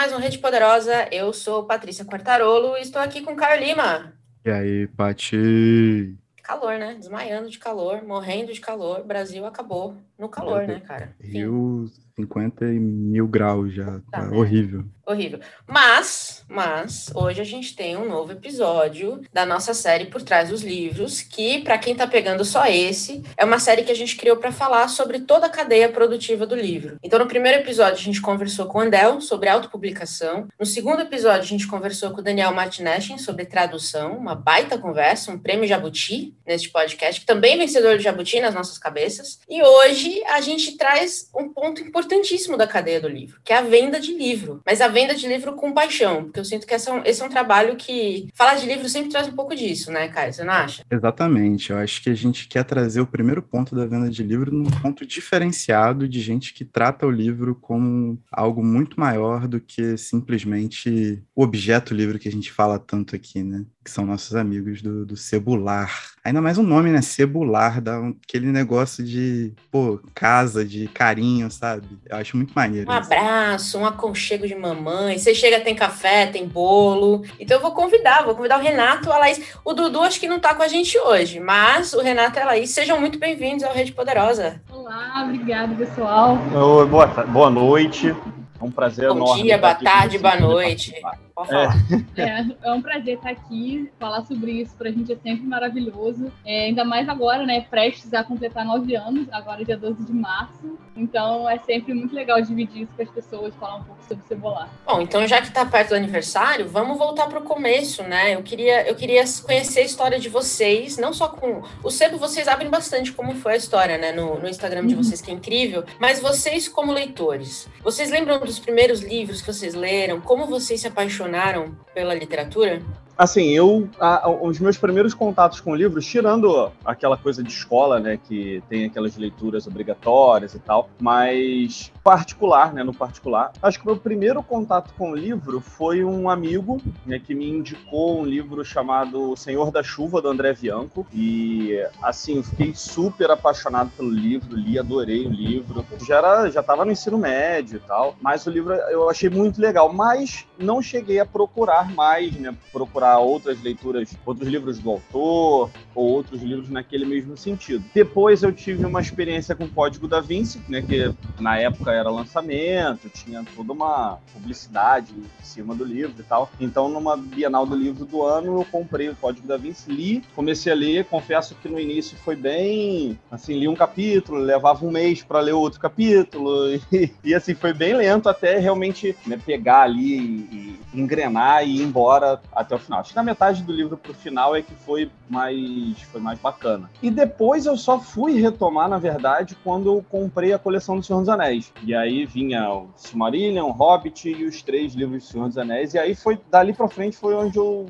Mais um Rede Poderosa. Eu sou Patrícia Quartarolo e estou aqui com Caio Lima. E aí, Pati? Calor, né? Desmaiando de calor, morrendo de calor. Brasil acabou no calor, né, cara? Rio 50 mil graus já. Tá, tá horrível horrível. Mas, mas, hoje a gente tem um novo episódio da nossa série Por Trás dos Livros, que, para quem tá pegando só esse, é uma série que a gente criou para falar sobre toda a cadeia produtiva do livro. Então, no primeiro episódio, a gente conversou com o Andel sobre autopublicação. No segundo episódio, a gente conversou com o Daniel Martinez sobre tradução, uma baita conversa, um prêmio Jabuti neste podcast, que também é vencedor do Jabuti nas nossas cabeças. E hoje a gente traz um ponto importantíssimo da cadeia do livro, que é a venda de livro. Mas a venda de livro com paixão, porque eu sinto que esse é, um, esse é um trabalho que falar de livro sempre traz um pouco disso, né, Caio? Você não acha? Exatamente. Eu acho que a gente quer trazer o primeiro ponto da venda de livro num ponto diferenciado de gente que trata o livro como algo muito maior do que simplesmente o objeto livro que a gente fala tanto aqui, né? Que são nossos amigos do, do Cebular. Ainda mais um nome, né? Cebular, dá um, aquele negócio de, pô, casa, de carinho, sabe? Eu acho muito maneiro. Um isso. abraço, um aconchego de mamãe. Você chega, tem café, tem bolo. Então eu vou convidar, vou convidar o Renato, a Laís. O Dudu acho que não tá com a gente hoje, mas o Renato e a Laís, sejam muito bem-vindos ao Rede Poderosa. Olá, obrigado, pessoal. boa, boa noite. É um prazer Bom enorme. Bom dia, boa tarde, boa noite. É. é. é, um prazer estar aqui, falar sobre isso para a gente é sempre maravilhoso. É, ainda mais agora, né? Prestes a completar nove anos, agora dia 12 de março. Então é sempre muito legal dividir isso com as pessoas, falar um pouco sobre o cebolar. Bom, então já que está perto do aniversário, vamos voltar para o começo, né? Eu queria, eu queria conhecer a história de vocês, não só com. O sebo vocês abrem bastante como foi a história, né? No, no Instagram de uhum. vocês, que é incrível. Mas vocês, como leitores, vocês lembram dos primeiros livros que vocês leram? Como vocês se apaixonaram? Apaixonaram pela literatura? Assim, eu, a, os meus primeiros contatos com livros, tirando aquela coisa de escola, né, que tem aquelas leituras obrigatórias e tal, mas particular, né, no particular, acho que o meu primeiro contato com o livro foi um amigo, né, que me indicou um livro chamado O Senhor da Chuva, do André Bianco, e, assim, fiquei super apaixonado pelo livro, li, adorei o livro, já era, já estava no ensino médio e tal, mas o livro eu achei muito legal, mas não cheguei a procurar mais, né, procurar outras leituras, outros livros do autor ou outros livros naquele mesmo sentido. Depois eu tive uma experiência com o Código da Vinci, né, que na época era lançamento, tinha toda uma publicidade em cima do livro e tal. Então, numa Bienal do Livro do ano, eu comprei o Código da Vinci, li, comecei a ler, confesso que no início foi bem, assim, li um capítulo, levava um mês para ler outro capítulo e, e, assim foi bem lento até realmente né, pegar ali e, e engrenar e ir embora até o final final. Acho que na metade do livro pro final é que foi mais, foi mais bacana. E depois eu só fui retomar, na verdade, quando eu comprei a coleção do Senhor dos Anéis. E aí vinha o Silmarillion, o Hobbit e os três livros do Senhor dos Anéis. E aí foi dali pra frente foi onde eu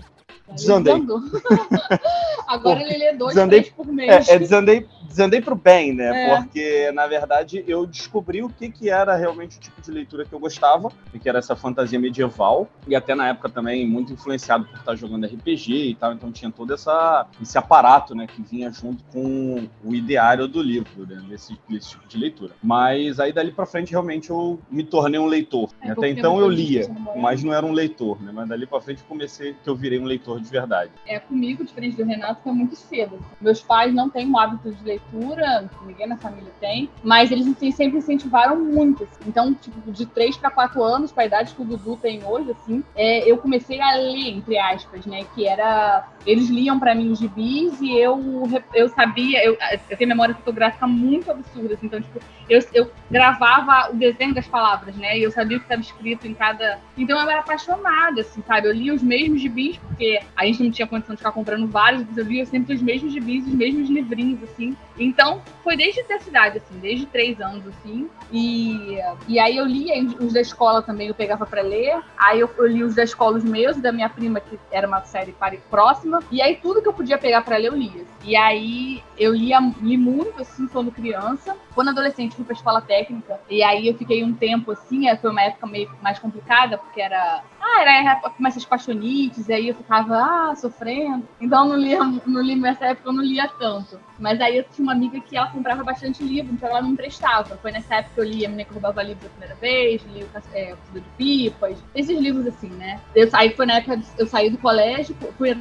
desandei. Agora ele lê dois, desandei, três por mês. É, é desandei, desandei pro bem, né? É. Porque, na verdade, eu descobri o que, que era realmente o tipo de leitura que eu gostava, que era essa fantasia medieval, e até na época também muito influenciado por estar jogando RPG e tal, então tinha todo essa, esse aparato, né, que vinha junto com o ideário do livro, né, nesse, nesse tipo de leitura. Mas aí dali para frente realmente eu me tornei um leitor. É, até então eu lia, mas não era um leitor, né? Mas dali para frente comecei que eu virei um leitor de verdade. É, comigo, diferente do Renato, foi muito cedo. Meus pais não têm o hábito de leitura, ninguém na família tem, mas eles sempre incentivaram muito. Assim. Então, tipo, de 3 para 4 anos, para a idade que o Dudu tem hoje, assim, é, eu comecei a ler, entre aspas, né? Que era. Eles liam para mim os gibis e eu, eu sabia, eu, eu tenho memória fotográfica muito absurda, assim, então, tipo, eu, eu gravava o desenho das palavras, né? E eu sabia o que estava escrito em cada. Então eu era apaixonada, assim, sabe? Eu lia os mesmos gibis, porque a gente não tinha condição de ficar comprando vários, eu lia sempre os mesmos gibis, os mesmos livrinhos, assim. Então, foi desde essa idade, assim, desde três anos, assim. E, e aí eu lia os da escola também, eu pegava para ler. Aí eu, eu, li os da escola, os meus, da minha prima, que era uma série próxima. E aí tudo que eu podia pegar para ler, eu lia. E aí eu lia, li muito, assim, quando criança. Quando adolescente, fui pra escola técnica. E aí eu fiquei um tempo, assim, é, foi uma época meio mais complicada, porque era. Ah, era começa as paixonites, e aí eu ficava, ah, sofrendo. Então não lia, não li nessa época, eu não lia tanto. Mas aí eu tinha uma amiga que ela comprava bastante livro, então ela não emprestava. Foi nessa época que eu li A Menina que Roubava Livro pela primeira vez, li o é, de Pipas, esses livros assim, né? Eu, aí foi na época, eu saí do colégio, fui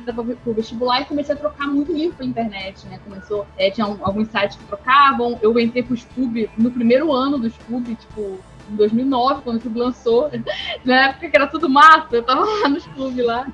pro vestibular e comecei a trocar muito livro pela internet, né? Começou, é, tinha alguns sites que trocavam, eu entrei pro Scoob no primeiro ano do Scoob, tipo, em 2009, quando o Scoob lançou, na época que era tudo mato, eu tava lá no Scoob lá.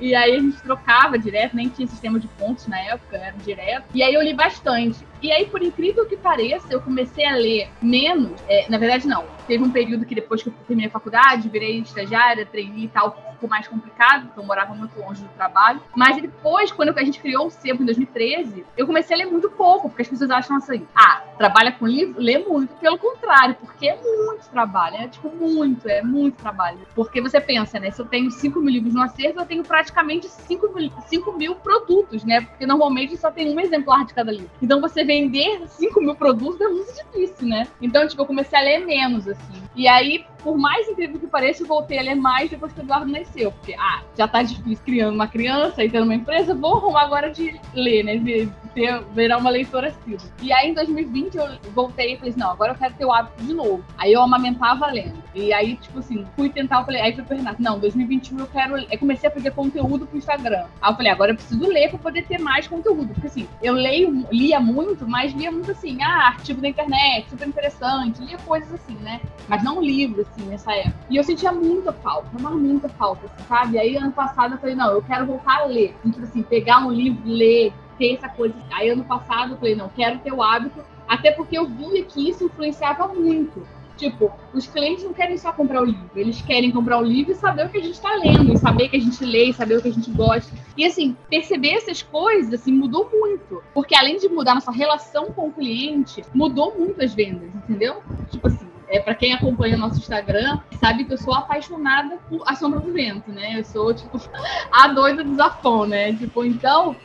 E aí a gente trocava direto, nem tinha sistema de pontos na época, era direto. E aí eu li bastante. E aí, por incrível que pareça, eu comecei a ler menos. É, na verdade, não. Teve um período que depois que eu terminei a faculdade, virei estagiária, treinei e tal, ficou mais complicado, porque eu morava muito longe do trabalho. Mas depois, quando a gente criou o Sebo em 2013, eu comecei a ler muito pouco, porque as pessoas acham assim, ah, trabalha com livro? Lê muito. Pelo contrário, porque é muito trabalho, é tipo muito, é muito trabalho. Porque você pensa, né, se eu tenho 5 mil livros no acervo, eu tenho praticamente 5 mil, 5 mil produtos, né? Porque normalmente só tem um exemplar de cada livro. Então você vender 5 mil produtos é muito difícil, né? Então, tipo, eu comecei a ler menos, assim. E aí, por mais incrível que pareça, eu voltei a ler mais depois que o Eduardo nasceu. Porque, ah, já tá difícil criando uma criança e tendo uma empresa, vou arrumar agora de ler, né? De ter, virar uma leitora assídua. E aí, em 2020, eu voltei e falei assim, não, agora eu quero ter o hábito de novo. Aí eu amamentava lendo. E aí, tipo assim, fui tentar, eu falei, aí fui pro Renato, não, 2021 eu quero. Eu comecei a fazer conteúdo pro Instagram. Aí eu falei, agora eu preciso ler pra poder ter mais conteúdo. Porque assim, eu leio, lia muito, mas lia muito assim, ah, artigo da internet, super interessante, lia coisas assim, né? Mas não livro, assim, nessa época. E eu sentia muita falta, uma muita falta, assim, sabe? Aí ano passado eu falei, não, eu quero voltar a ler. Tipo assim, pegar um livro, ler, ter essa coisa. Aí ano passado eu falei, não, quero ter o hábito, até porque eu via que isso influenciava muito. Tipo, os clientes não querem só comprar o livro, eles querem comprar o livro e saber o que a gente está lendo, e saber que a gente lê, e saber o que a gente gosta. E assim, perceber essas coisas assim mudou muito, porque além de mudar nossa relação com o cliente, mudou muito as vendas, entendeu? Tipo assim, é, para quem acompanha o nosso Instagram, sabe que eu sou apaixonada por A Sombra do Vento, né? Eu sou, tipo, a doida do Zafon, né? Tipo, então,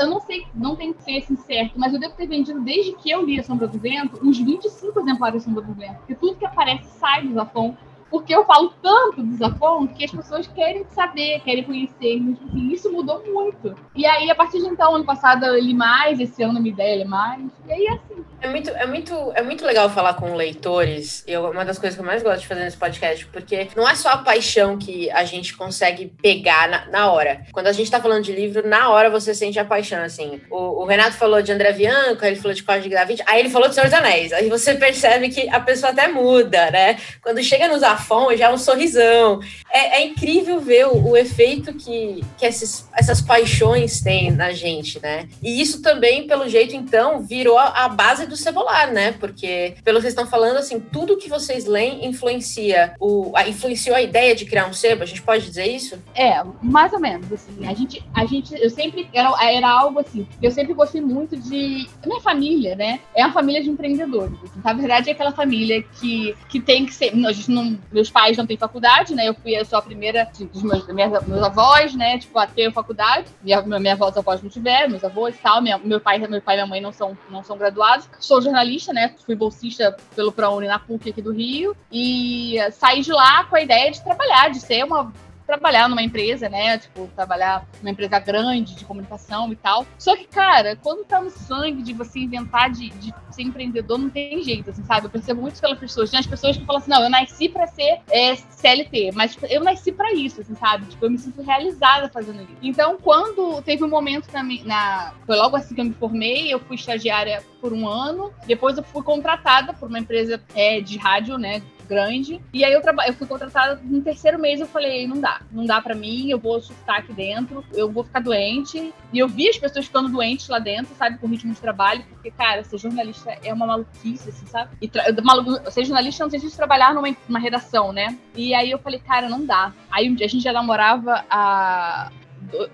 eu não sei, não tem assim certo, mas eu devo ter vendido desde que eu li A Sombra do Vento, uns 25 exemplares da Sombra do Vento. Porque tudo que aparece sai do Zafon porque eu falo tanto do Zafon que as pessoas querem saber, querem conhecer. Mas, assim, isso mudou muito. E aí, a partir de então, ano passado eu li mais, esse ano minha ideia é mais. E aí, assim. É muito, é, muito, é muito legal falar com leitores. Eu, uma das coisas que eu mais gosto de fazer nesse podcast, porque não é só a paixão que a gente consegue pegar na, na hora. Quando a gente tá falando de livro, na hora você sente a paixão, assim. O, o Renato falou de André Bianco, ele falou de Código da Vinci, aí ele falou de Senhor dos Anéis. Aí você percebe que a pessoa até muda, né? Quando chega nos Zafon, já é um sorrisão. É, é incrível ver o, o, efeito que, que esses, essas paixões têm na gente, né? E isso também, pelo jeito, então, virou a, a base do Cebolar, né? Porque, pelo que vocês estão falando, assim, tudo que vocês leem influencia o, a, influenciou a ideia de criar um sebo, a gente pode dizer isso? É, mais ou menos, assim, a gente, a gente, eu sempre, era, era algo assim, eu sempre gostei muito de, minha família, né, é uma família de empreendedores, assim, na verdade é aquela família que, que tem que ser, a gente não, meus pais não têm faculdade, né? Eu fui eu sou a primeira dos meus, meus avós, né? Tipo, a ter faculdade. Minha, minha avó, os avós não tiveram, meus avós e tal. Minha, meu pai, meu pai e minha mãe não são, não são graduados. Sou jornalista, né? Fui bolsista pelo ProUni na PUC aqui do Rio. E saí de lá com a ideia de trabalhar, de ser uma trabalhar numa empresa, né? Tipo, trabalhar numa empresa grande de comunicação e tal. Só que, cara, quando tá no sangue de você inventar de, de ser empreendedor, não tem jeito, assim, sabe? Eu percebo muito pelas pessoas. Tem as pessoas que falam assim, não, eu nasci pra ser é, CLT, mas tipo, eu nasci pra isso, assim, sabe? Tipo, eu me sinto realizada fazendo isso. Então, quando teve um momento na, na foi logo assim que eu me formei, eu fui estagiária por um ano, depois eu fui contratada por uma empresa é, de rádio, né? Grande. E aí eu, eu fui contratada no terceiro mês, eu falei, não dá, não dá para mim, eu vou surtar aqui dentro, eu vou ficar doente. E eu vi as pessoas ficando doentes lá dentro, sabe, com ritmo de trabalho, porque, cara, ser jornalista é uma maluquice, assim, sabe? E maluco, ser jornalista não sei se trabalhar numa, numa redação, né? E aí eu falei, cara, não dá. Aí a gente já namorava há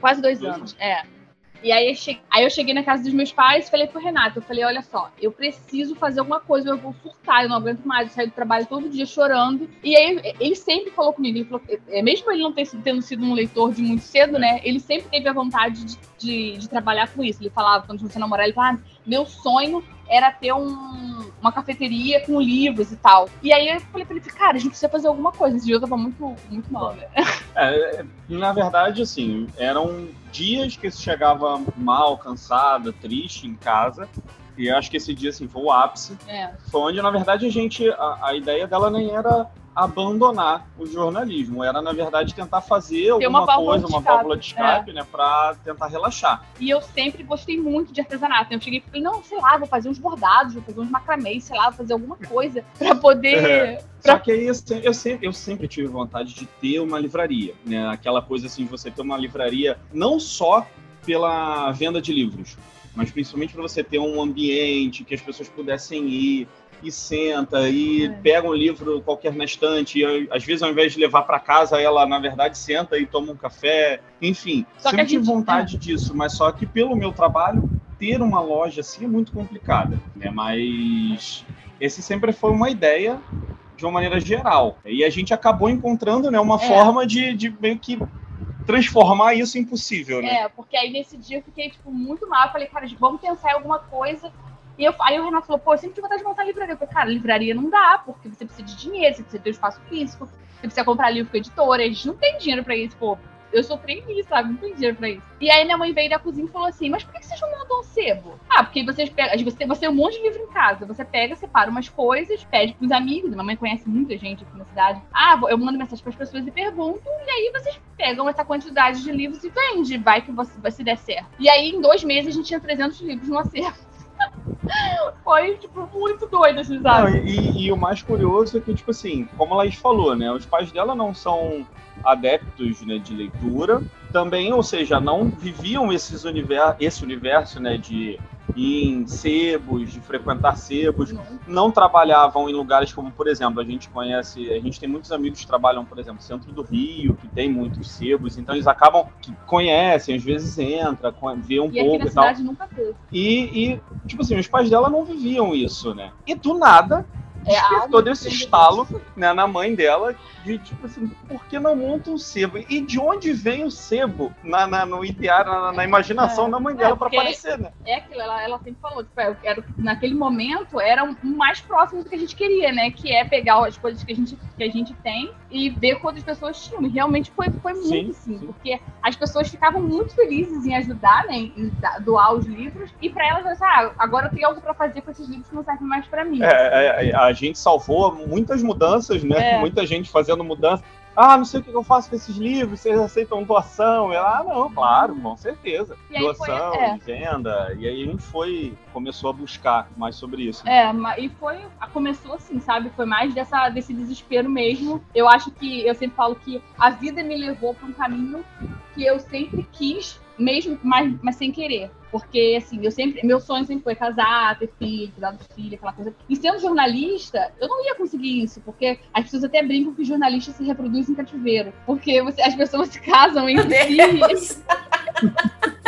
quase dois anos. É. E aí eu, cheguei, aí eu cheguei na casa dos meus pais e falei pro Renato, eu falei, olha só, eu preciso fazer alguma coisa, eu vou surtar, eu não aguento mais, eu saio do trabalho todo dia chorando. E aí ele sempre falou comigo, ele falou, é, mesmo ele não tendo sido um leitor de muito cedo, né, ele sempre teve a vontade de, de, de trabalhar com isso. Ele falava, quando você namorar, ele falava, ah, meu sonho era ter um, uma cafeteria com livros e tal. E aí eu falei pra ele, cara, a gente precisa fazer alguma coisa. Esse dia eu tava muito, muito mal, né? É, na verdade, assim, eram dias que você chegava mal, cansada, triste em casa. E eu acho que esse dia, assim, foi o ápice. É. Foi onde, na verdade, a gente. A, a ideia dela nem era abandonar o jornalismo. Era, na verdade, tentar fazer Ter alguma coisa, uma válvula de escape, né? Pra tentar relaxar. E eu sempre gostei muito de artesanato. Eu cheguei e falei, não, sei lá, vou fazer uns bordados, vou fazer uns macramês, sei lá, vou fazer alguma coisa pra poder. Só que aí eu sempre, eu sempre, eu sempre tive vontade de ter uma livraria, né? Aquela coisa assim de você ter uma livraria não só pela venda de livros, mas principalmente para você ter um ambiente que as pessoas pudessem ir e senta e É. pega um livro qualquer na estante e às vezes ao invés de levar para casa ela na verdade senta e toma um café, enfim, Só sempre tive gente- é. vontade disso, mas só que pelo meu trabalho ter uma loja assim é muito complicada, né? Mas esse sempre foi uma ideia de uma maneira geral. E a gente acabou encontrando né, uma É. forma de, de meio que transformar isso em possível, né? É, porque aí nesse dia eu fiquei, tipo, muito mal. Eu falei, cara, vamos pensar em alguma coisa. E eu, aí o Renato falou, pô, eu sempre tive vontade de montar livraria. Eu falei, cara, livraria não dá, porque você precisa de dinheiro, você precisa ter um espaço físico, você precisa comprar livro com editora, a gente não tem dinheiro pra isso, pô. Eu sou trainee, sabe? Não tem dinheiro pra isso. E aí minha mãe veio da cozinha e falou assim, mas por que vocês não montam um sebo? Ah, porque vocês pegam, você, você tem um monte de livro em casa, você pega, separa umas coisas, pede pros amigos, minha mãe conhece muita gente aqui na cidade. Ah, eu mando mensagem pras pessoas e pergunto, e aí vocês pegam essa quantidade de livros e vende, vai que você, se der certo. E aí, em dois meses, a gente tinha 300 livros no acervo. Foi, tipo, muito doido, assim, sabe? e, e o mais curioso é que, tipo assim, como a Laís falou, né? Os pais dela não são adeptos né, de leitura. Também, ou seja, não viviam esses univer esse universo né, de ir em sebos, de frequentar sebos. não trabalhavam em lugares como, por exemplo, a gente conhece, a gente tem muitos amigos que trabalham, por exemplo, no centro do Rio, que tem muitos sebos, então eles acabam que conhecem, às vezes entra, vê um E pouco e tal. cidade nunca teve. E, e, tipo assim, os pais dela não viviam isso, né? E do nada, É algo desse que- estalo né, na mãe dela de tipo assim, por que não monta um sebo? E de onde vem o sebo na, na- no ideário, na, na imaginação É. da mãe dela É, para aparecer, né? É aquilo, ela, ela sempre falou, tipo, eu quero, naquele momento era o mais próximo do que a gente queria, né? Que é pegar as coisas que a gente, que a gente tem e ver quantas pessoas tinham. E realmente foi, foi Sim, muito assim, sim. porque as pessoas ficavam muito felizes em ajudar, né? Em doar os livros, e pra elas, assim, ah, agora eu tenho algo pra fazer com esses livros que não servem mais pra mim. É, é, é, a gente salvou muitas mudanças, né? É. Muita gente fazendo mudança. Ah, não sei o que eu faço com esses livros, vocês aceitam doação? Ela, ah, não, claro, com certeza. E aí foi- doação, é. venda. E aí a gente foi, começou a buscar mais sobre isso. É, e foi. Começou assim, sabe? Foi mais dessa, desse desespero mesmo. Eu acho que. Eu sempre falo que a vida me levou para um caminho que eu sempre quis, mesmo, mas, mas sem querer. Porque, assim, eu sempre. Meu sonho sempre foi casar, ter filho, cuidar dos filhos, aquela coisa. E sendo jornalista, eu não ia conseguir isso, porque as pessoas até brincam que jornalista se reproduz em cativeiro. Porque você- as pessoas se casam entre si. Deus!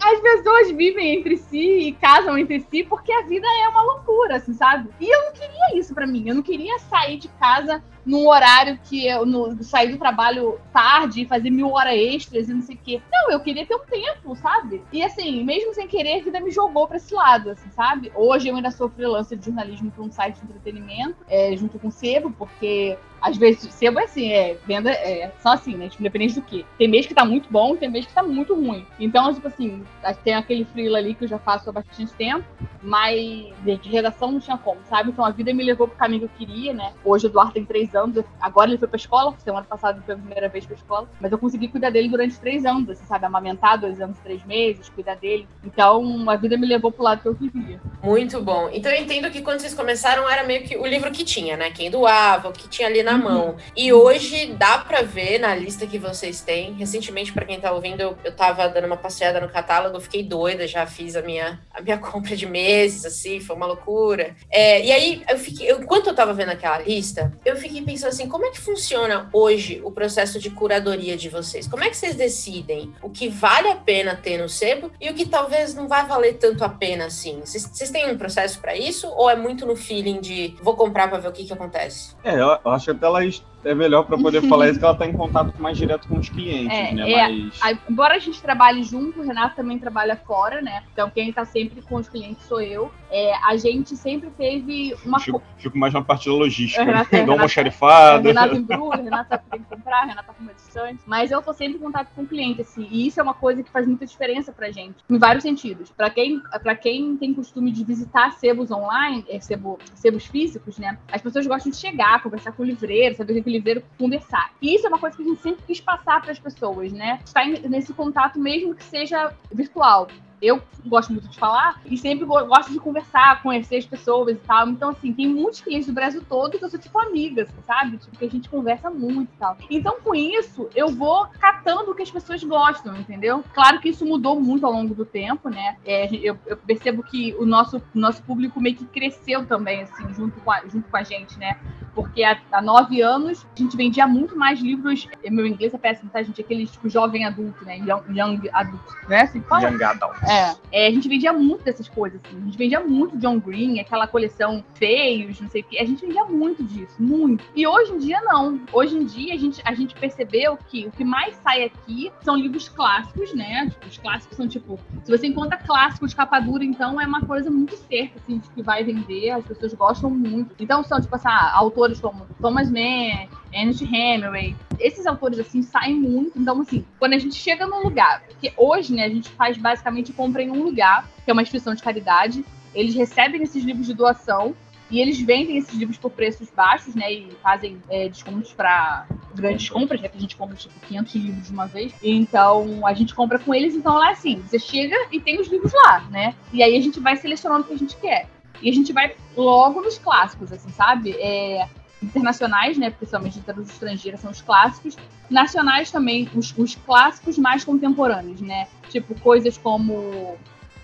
as pessoas vivem entre si e casam entre si porque a vida é uma loucura, assim, sabe? E eu não queria isso pra mim. Eu não queria sair de casa num horário que eu no, sair do trabalho tarde e fazer mil horas extras e não sei o quê. Não, eu queria ter um tempo, sabe? E assim, mesmo sem querer, a vida me jogou pra esse lado, assim, sabe? Hoje eu ainda sou freelancer de jornalismo para um site de entretenimento, é, junto com o Sebo, porque às vezes, sebo é assim, é, venda é só assim, né? Tipo, independente do que. Tem mês que tá muito bom, tem mês que tá muito ruim. Então, tipo assim, tem aquele freela ali que eu já faço há bastante tempo, mas de redação não tinha como, sabe? Então a vida me levou pro caminho que eu queria, né? Hoje o Eduardo tem três anos, agora ele foi pra escola, semana passada foi a primeira vez pra escola, mas eu consegui cuidar dele durante três anos, assim, sabe? Amamentar dois anos, três meses, cuidar dele. Então a vida me levou pro lado que eu queria. Muito bom. Então eu entendo que quando vocês começaram era meio que o livro que tinha, né? Quem doava, o que tinha ali na Uhum. mão. E hoje dá pra ver na lista que vocês têm. Recentemente, pra quem tá ouvindo, eu, eu tava dando uma passeada no catálogo, fiquei doida, já fiz a minha, a minha compra de meses, assim, foi uma loucura. É, e aí, eu fiquei, eu, enquanto eu tava vendo aquela lista, eu fiquei pensando assim, como é que funciona hoje o processo de curadoria de vocês? Como é que vocês decidem o que vale a pena ter no sebo e o que talvez não vai valer tanto a pena assim? Vocês, têm um processo pra isso ou é muito no feeling de vou comprar pra ver o que que acontece? É, eu eu acho que até ela é melhor para poder falar isso, que ela está em contato mais direto com os clientes, é, né? É, Mas... embora a gente trabalhe junto, o Renato também trabalha fora, né? Então quem está sempre com os clientes sou eu. É, a gente sempre teve uma. Fico, fico mais na parte da logística, Renato, né? Dou uma xerifada. Renato embrulha, Renato sabe tem que comprar, Renato tá com uma distante. Mas eu tô sempre em contato com o cliente, assim. E isso é uma coisa que faz muita diferença pra gente, em vários sentidos. Para quem, pra quem tem costume de visitar sebos online, é, sebo, sebos físicos, né? As pessoas gostam de chegar, conversar com o livreiro, saber o livreiro conversar. E isso é uma coisa que a gente sempre quis passar para as pessoas, né? Estar nesse contato, mesmo que seja virtual eu gosto muito de falar e sempre gosto de conversar, conhecer as pessoas e tal. Então, assim, tem muitos clientes do Brasil todo que eu sou tipo amiga, assim, sabe? Tipo, que a gente conversa muito e tal. Então, com isso, eu vou catando o que as pessoas gostam, entendeu? Claro que isso mudou muito ao longo do tempo, né? É, eu, eu, percebo que o nosso, nosso público meio que cresceu também, assim, junto com a, junto com a gente, né? Porque há, há nove anos a gente vendia muito mais livros. Meu inglês é péssimo, tá, gente? Aquele tipo jovem adulto, né? Young, young adulto, né? Assim? Young adult. É. é. A gente vendia muito dessas coisas, assim. A gente vendia muito John Green, aquela coleção feios, não sei o quê. A gente vendia muito disso, muito. E hoje em dia, não. Hoje em dia, a gente, a gente percebeu que o que mais sai aqui são livros clássicos, né? Tipo, os clássicos são tipo. Se você encontra clássico de capa dura, então é uma coisa muito certa, assim, de que vai vender. As pessoas gostam muito. Então são, tipo assim, autores como Thomas Mann, Ernest Hemingway. Esses autores, assim, saem muito. Então, assim, quando a gente chega num lugar, porque hoje, né, a gente faz basicamente compra em um lugar, que é uma instituição de caridade, eles recebem esses livros de doação e eles vendem esses livros por preços baixos, né? E fazem é, descontos para grandes compras, né? Que a gente compra tipo 500 livros de uma vez. Então a gente compra com eles. Então lá assim: você chega e tem os livros lá, né? E aí a gente vai selecionando o que a gente quer. E a gente vai logo nos clássicos, assim, sabe? É, internacionais, né? Principalmente literatura estrangeira são os clássicos. Nacionais também, os, os clássicos mais contemporâneos, né? Tipo, coisas como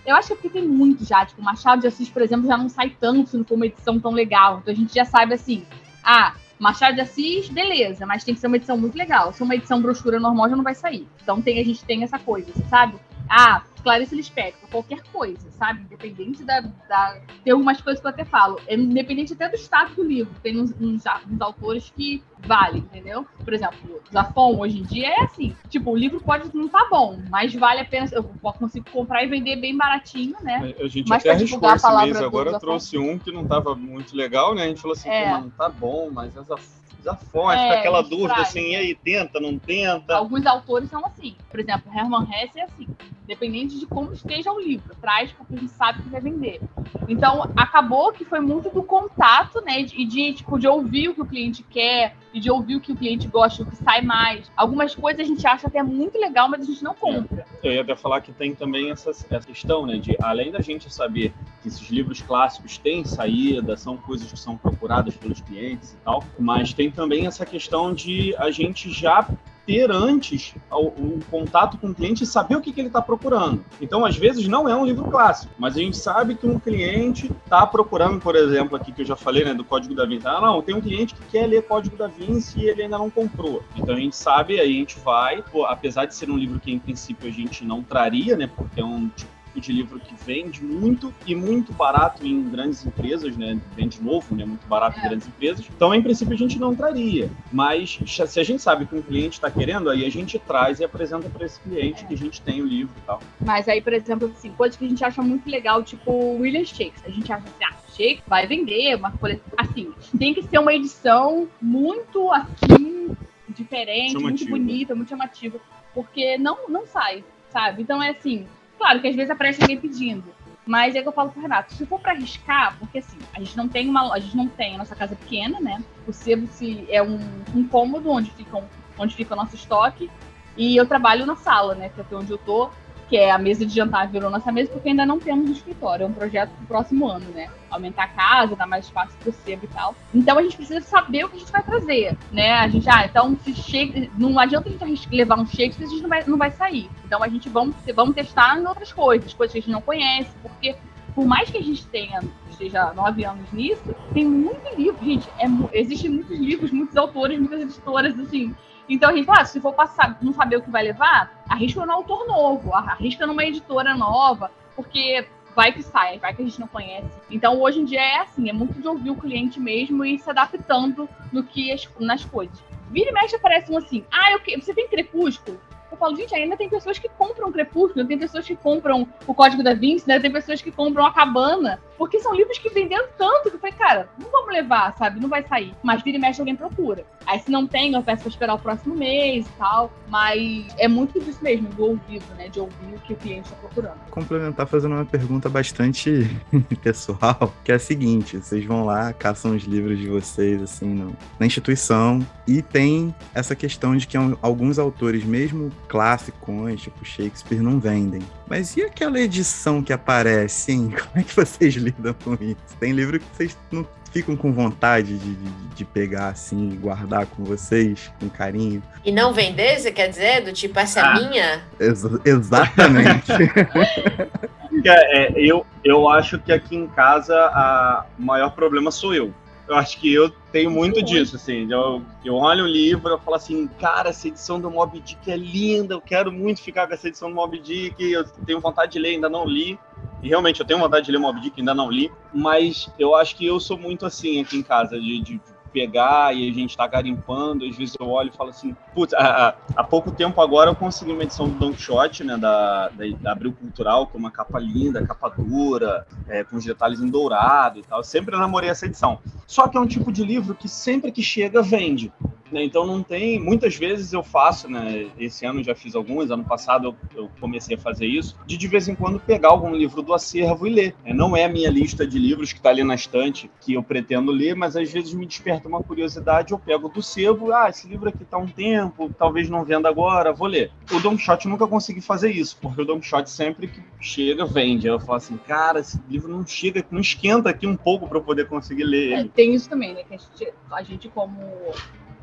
eu acho que é porque tem muito já. Tipo, Machado de Assis, por exemplo, já não sai tanto não for uma edição tão legal. Então a gente já sabe assim: ah, Machado de Assis, beleza, mas tem que ser uma edição muito legal. Se uma edição brochura normal já não vai sair. Então tem, a gente tem essa coisa, sabe? Ah, Clarice Lispector, qualquer coisa, sabe? Independente da, da, Tem algumas coisas que eu até falo, é independente até do status do livro. Tem uns, uns, uns autores que valem, entendeu? Por exemplo, Zafon, hoje em dia, é assim. Tipo, o livro pode não tá bom, mas vale a pena. Eu consigo comprar e vender bem baratinho, né? A gente mas até arriscou esse mês, agora trouxe um que não tava muito legal, né? A gente falou assim, é. não tá bom, mas é Zafon desafone, é, aquela dúvida traz, assim, e aí, tenta, não tenta? Alguns autores são assim. Por exemplo, Herman Hesse é assim. Dependente de como esteja o livro, traz porque a gente sabe que vai vender. Então, acabou que foi muito do contato, né? E de, de, tipo, de ouvir o que o cliente quer, e de ouvir o que o cliente gosta, o que sai mais. Algumas coisas a gente acha até muito legal, mas a gente não compra. É. Eu ia até falar que tem também essa, essa questão, né? De além da gente saber que esses livros clássicos têm saída, são coisas que são procuradas pelos clientes e tal, mas tem também essa questão de a gente já ter antes o, contato com o cliente e saber o que, que ele está procurando. Então, às vezes, não é um livro clássico, mas a gente sabe que um cliente está procurando, por exemplo, aqui que eu já falei, né, do Código da Vinci. Ah, não, tem um cliente que quer ler Código da Vinci e ele ainda não comprou. Então, a gente sabe, aí a gente vai, pô, apesar de ser um livro que, em princípio, a gente não traria, né, porque é um tipo tipo de livro que vende muito e muito barato em grandes empresas, né? Vende novo, né? Muito barato em é. grandes empresas. Então, em princípio, a gente não traria. Mas se a gente sabe que um cliente está querendo, aí a gente traz e apresenta para esse cliente é. que a gente tem o livro e tal. Mas aí, por exemplo, assim, coisa que a gente acha muito legal, tipo William Shakespeare. A gente acha assim, ah, Shakespeare vai vender uma coleção. Assim, tem que ser uma edição muito assim, diferente, Chamativo. muito bonita, muito chamativa. Porque não, não sai, sabe? Então é assim, Claro que às vezes aparece alguém pedindo. Mas é que eu falo pro Renato, se for para arriscar, porque assim, a gente não tem uma, a gente não tem a nossa casa pequena, né? O sebo se é um, um cômodo onde ficam, onde fica o nosso estoque. E eu trabalho na sala, né? Que é onde eu tô que é a mesa de jantar virou nossa mesa, porque ainda não temos um escritório. É um projeto pro próximo ano, né? Aumentar a casa, dar mais espaço pro sebo e tal. Então a gente precisa saber o que a gente vai trazer, né? A gente, ah, então se chega, não adianta a gente levar um shake se a gente não vai, não vai sair. Então a gente vamos, vamos testar em outras coisas, coisas que a gente não conhece, porque por mais que a gente tenha, esteja nove anos nisso, tem muito livro, gente. É, existem muitos livros, muitos autores, muitas editoras, assim. Então a gente, ah, se for passar, não saber o que vai levar, arrisca no autor novo, arrisca numa editora nova, porque vai que sai, vai que a gente não conhece. Então hoje em dia é assim, é muito de ouvir o cliente mesmo e se adaptando no que nas coisas. Vira e mexe aparece um assim, ah, eu você tem crepúsculo? Eu falo, gente, ainda tem pessoas que compram Crepúsculo, tem pessoas que compram o Código da Vinci, né? Tem pessoas que compram a Cabana, porque são livros que venderam tanto que eu falei, cara, não vamos levar, sabe? Não vai sair. Mas vira e mexe alguém procura. Aí se não tem, eu peço pra esperar o próximo mês e tal. Mas é muito disso mesmo, do ouvido, né? De ouvir o que o cliente está procurando. Complementar fazendo uma pergunta bastante pessoal, que é a seguinte: vocês vão lá, caçam os livros de vocês, assim, no, na instituição, e tem essa questão de que alguns autores, mesmo clássicos, tipo Shakespeare, não vendem. Mas e aquela edição que aparece, hein? Como é que vocês lidam com isso? Tem livro que vocês não ficam com vontade de, de, de, pegar assim e guardar com vocês, com carinho. E não vender, você quer dizer? Do tipo, essa é ah, é minha? Ex exatamente. é, é, eu, eu acho que aqui em casa o maior problema sou eu eu acho que eu tenho muito disso, assim. Eu, eu olho o livro e falo assim, cara, essa edição do Mob Dick é linda, eu quero muito ficar com essa edição do Mob Dick, eu tenho vontade de ler, ainda não li. E realmente eu tenho vontade de ler Mob Dick, ainda não li. Mas eu acho que eu sou muito assim aqui em casa, de, de pegar e a gente tá garimpando, às vezes eu olho e falo assim, putz, há, há pouco tempo agora eu consegui uma edição do Don Quixote, né, da, da, da Abril Cultural, com uma capa linda, capa dura, é, com os detalhes em dourado e tal, eu sempre namorei essa edição. Só que é um tipo de livro que sempre que chega, vende. Né? Então não tem. Muitas vezes eu faço, né? Esse ano já fiz alguns, ano passado eu, comecei a fazer isso, de de vez em quando pegar algum livro do acervo e ler. É, não é a minha lista de livros que está ali na estante que eu pretendo ler, mas às vezes me desperta uma curiosidade, eu pego do sebo, ah, esse livro aqui está um tempo, talvez não venda agora, vou ler. O Don Quixote nunca consegui fazer isso, porque o Don Quixote sempre que chega, vende. Eu falo assim, cara, esse livro não chega, não esquenta aqui um pouco para eu poder conseguir ler. É, tem isso também, né? Que a gente, a gente como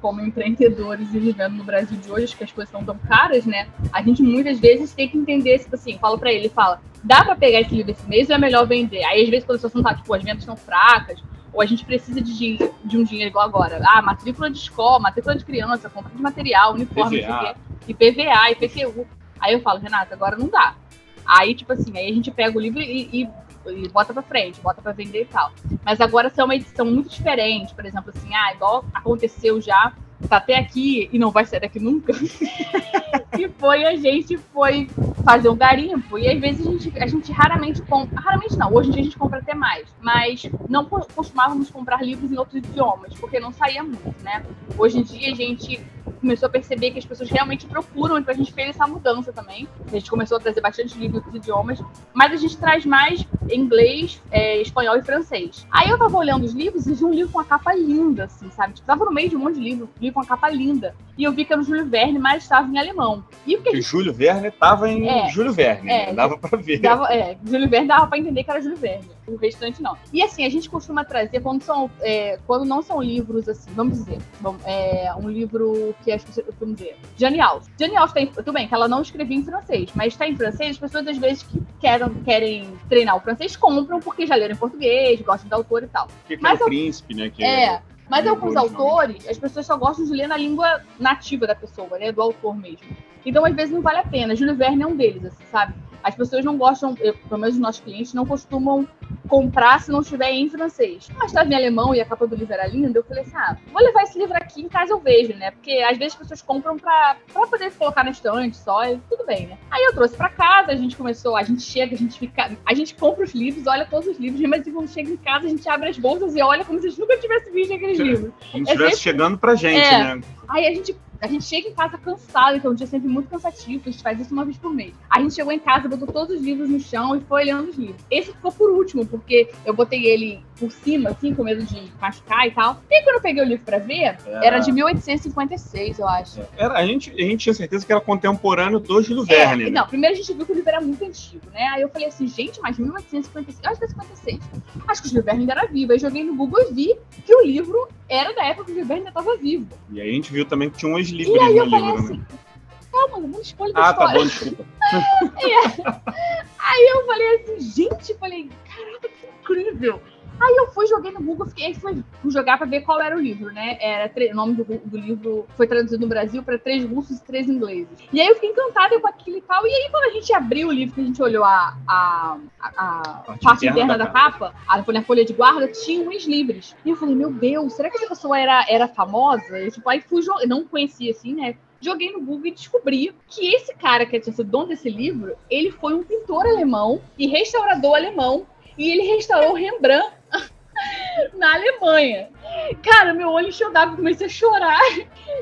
como empreendedores e vivendo no Brasil de hoje, que as coisas são tão caras, né? A gente muitas vezes tem que entender, tipo assim, fala para ele, fala, dá para pegar esse livro esse mês ou é melhor vender? Aí às vezes quando a situação tá, tipo, as vendas estão fracas, ou a gente precisa de, dinheiro, de um dinheiro igual agora. Ah, matrícula de escola, matrícula de criança, compra de material, uniforme, PVA. IPVA, IPTU. Aí eu falo, Renata, agora não dá. Aí, tipo assim, aí a gente pega o livro e, e e bota para frente, bota para vender e tal. Mas agora se é uma edição muito diferente, por exemplo, assim, ah, igual aconteceu já, tá até aqui e não vai sair daqui nunca. e foi a gente foi fazer um garimpo e às vezes a gente, a gente raramente compra, raramente não, hoje em dia a gente compra até mais, mas não costumávamos comprar livros em outros idiomas, porque não saía muito, né? Hoje em dia a gente começou a perceber que as pessoas realmente procuram, então a gente fez essa mudança também. A gente começou a trazer bastante livros dos idiomas, mas a gente traz mais inglês, é, espanhol e francês. Aí eu tava olhando os livros e vi um livro com uma capa linda, assim, sabe? Tipo, tava no meio de um monte de livro, um livro com uma capa linda. E eu vi que era o Júlio Verne, mas estava em alemão. E o que, gente... Júlio Verne tava em é, Júlio Verne, é, né? dava pra ver. Dava, é, Júlio Verne dava pra entender que era Júlio Verne. O restante não. E assim, a gente costuma trazer, quando, são, é, quando não são livros, assim, vamos dizer, vamos, é, um livro que as pessoas, vamos dizer, Jane Austen. Jane Austen, tudo bem, que ela não escrevia em francês, mas está em francês, as pessoas às vezes que querem, querem treinar o francês compram porque já leram em português, gostam do autor e tal. Que mas é o príncipe, né? Que é, é mas alguns autores, as pessoas só gostam de ler na língua nativa da pessoa, né? Do autor mesmo. Então, às vezes, não vale a pena. Júlio Verne é um deles, assim, sabe? As pessoas não gostam, eu, pelo menos os nossos clientes, não costumam comprar se não estiver em francês. Mas estava em alemão e a capa do livro era linda, eu falei assim: ah, vou levar esse livro aqui em casa eu vejo, né? Porque às vezes as pessoas compram pra, pra poder colocar na estante só, e tudo bem, né? Aí eu trouxe pra casa, a gente começou, a gente chega, a gente fica. A gente compra os livros, olha todos os livros, mas quando chega em casa, a gente abre as bolsas e olha como se a gente nunca tivesse visto aqueles livros. Como se estivesse chegando pra gente, é, né? Aí a gente a gente chega em casa cansado, então é um dia sempre muito cansativo, a gente faz isso uma vez por mês. A gente chegou em casa, botou todos os livros no chão e foi olhando os livros. Esse ficou por último, porque eu botei ele por cima, assim, com medo de machucar e tal. E quando eu peguei o livro pra ver, é. era de 1856, eu acho. Era, a, gente, a gente tinha certeza que era contemporâneo do Júlio é, Verne. Né? Não, primeiro a gente viu que o livro era muito antigo, né? Aí eu falei assim, gente, mas 1856, eu acho que é 56. Acho que o Júlio Verne ainda era vivo. Aí joguei no Google e vi que o livro era da época que o Júlio Verne ainda estava vivo. E aí a gente viu também que tinha uns livros no livro, assim, né? Calma, não escolha Ah, tá bom, desculpa. é. Aí eu falei assim, gente, falei, caraca, que incrível. Aí eu fui, joguei no Google, fiquei, fui, jogar pra ver qual era o livro, né? Era, o nome do, do livro foi traduzido no Brasil para três russos e três ingleses. E aí eu fiquei encantada com aquilo e tal. E aí quando a gente abriu o livro, que a gente olhou a, a, a, a parte interna da, da capa, a, na folha de guarda, tinha uns livros. E eu falei, meu Deus, será que essa pessoa era, era famosa? E, tipo, aí fui, não conhecia assim, né? joguei no Google e descobri que esse cara que tinha sido dono desse livro, ele foi um pintor alemão e restaurador alemão e ele restaurou Rembrandt na Alemanha. Cara, meu olho encheu d'água, comecei a chorar.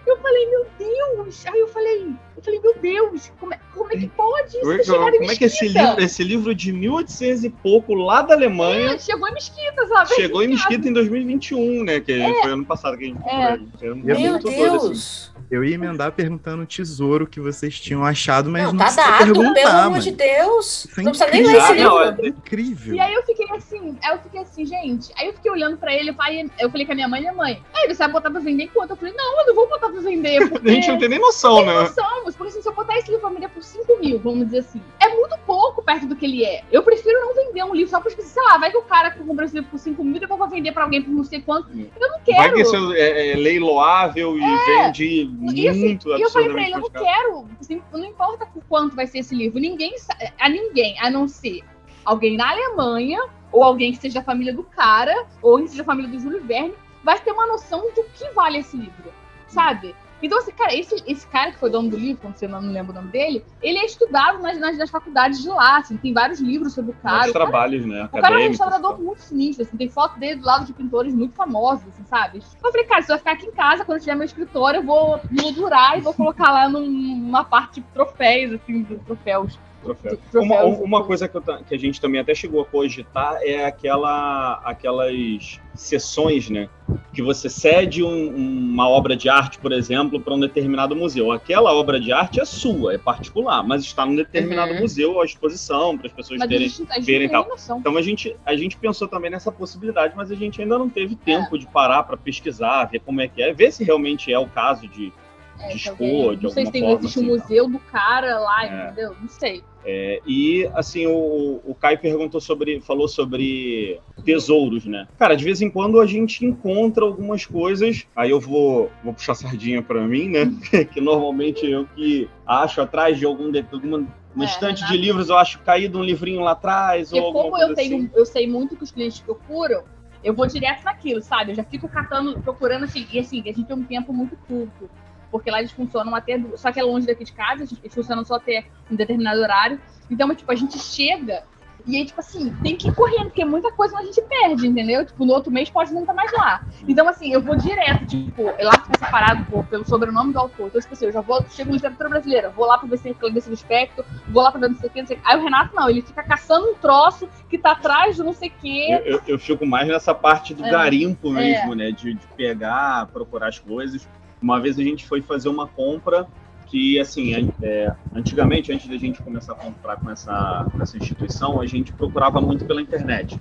Eu falei, meu Deus! Aí eu falei, eu falei, meu Deus, como é, como é que pode isso? Como, como é que esse livro, esse livro de 1800 e pouco, lá da Alemanha. É, chegou em Mesquita, sabe? Chegou em Mesquita em 2021, né? Que é. foi ano passado que a gente é. Meu Deus! Eu ia emendar perguntando o tesouro que vocês tinham achado, mas não, não tá dado, pelo amor de Deus. É não precisa nem ler esse livro. É incrível. E aí eu fiquei assim, aí eu fiquei assim, gente. Aí eu fiquei olhando pra ele, pai, eu falei com a minha mãe, minha mãe, aí você vai botar pra vender quanto? Eu falei, não, eu não vou botar pra vender. Porque... a gente não tem nem noção, tem né? noção, porque assim, se eu botar esse livro pra vender por 5 mil, vamos dizer assim, é muito pouco perto do que ele é. Eu prefiro não vender um livro só porque, sei lá, vai que o cara que compra esse livro por 5 mil, depois vai vender pra alguém por não sei quanto. Eu não quero. Vai que isso é, é leiloável e é, vende muito e eu falei pra ele, eu não quero, assim, não importa por quanto vai ser esse livro, ninguém, a ninguém, a não ser alguém na Alemanha, ou alguém que seja da família do cara, ou que seja da família do Júlio Verne, vai ter uma noção do que vale esse livro, sabe? Então, assim, cara, esse, esse cara que foi dono do livro, quando você não lembra o nome dele, ele é estudado nas, nas, nas faculdades de lá, assim, tem vários livros sobre o cara. Vários trabalhos, né? O cara é um restaurador muito sinistro, assim, tem foto dele do lado de pintores muito famosos, assim, sabe? Eu falei, cara, você vai ficar aqui em casa, quando tiver meu escritório, eu vou moldurar e vou colocar lá numa parte de troféus, assim, de troféus. Troféu. Uma, uma coisa que, eu, que, a gente também até chegou a cogitar é aquela, aquelas sessões, né? Que você cede um, uma obra de arte, por exemplo, para um determinado museu. Aquela obra de arte é sua, é particular, mas está num determinado uhum. museu à exposição, para as pessoas mas terem, a gente, verem tal. Então a gente, a gente pensou também nessa possibilidade, mas a gente ainda não teve tempo é. de parar para pesquisar, ver como é que é, ver se realmente é o caso de, é, de expor, de Não sei se tem, existe assim, um museu do cara lá, é. entendeu? Não sei. É, e assim, o, o Caio perguntou sobre, falou sobre tesouros, né? Cara, de vez em quando a gente encontra algumas coisas. Aí eu vou, vou puxar sardinha para mim, né? que normalmente eu que acho atrás de algum de, alguma uma é, estante de livros, eu acho caído um livrinho lá atrás. Porque ou como eu tenho, assim. eu sei muito que os clientes procuram, eu vou direto naquilo, sabe? Eu já fico catando, procurando assim, e assim, a gente tem um tempo muito curto porque lá eles funcionam até. Só que é longe daqui de casa, eles funcionam só até um determinado horário. Então, tipo, a gente chega e aí, tipo assim, tem que ir correndo, porque muita coisa a gente perde, entendeu? Tipo, no outro mês pode não estar mais lá. Então, assim, eu vou direto, tipo, lá fica separado pô, pelo sobrenome do autor. Então, tipo assim, eu já vou, chego no literatura brasileira, vou lá pra ver se do espectro, vou lá pra ver não sei o que, não sei o que. Aí o Renato, não, ele fica caçando um troço que tá atrás do não sei o que. Eu, eu, eu, fico mais nessa parte do é. garimpo mesmo, é. né? De, de pegar, procurar as coisas. Uma vez a gente foi fazer uma compra que, assim, é, antigamente, antes da gente começar a comprar com essa, com essa instituição, a gente procurava muito pela internet.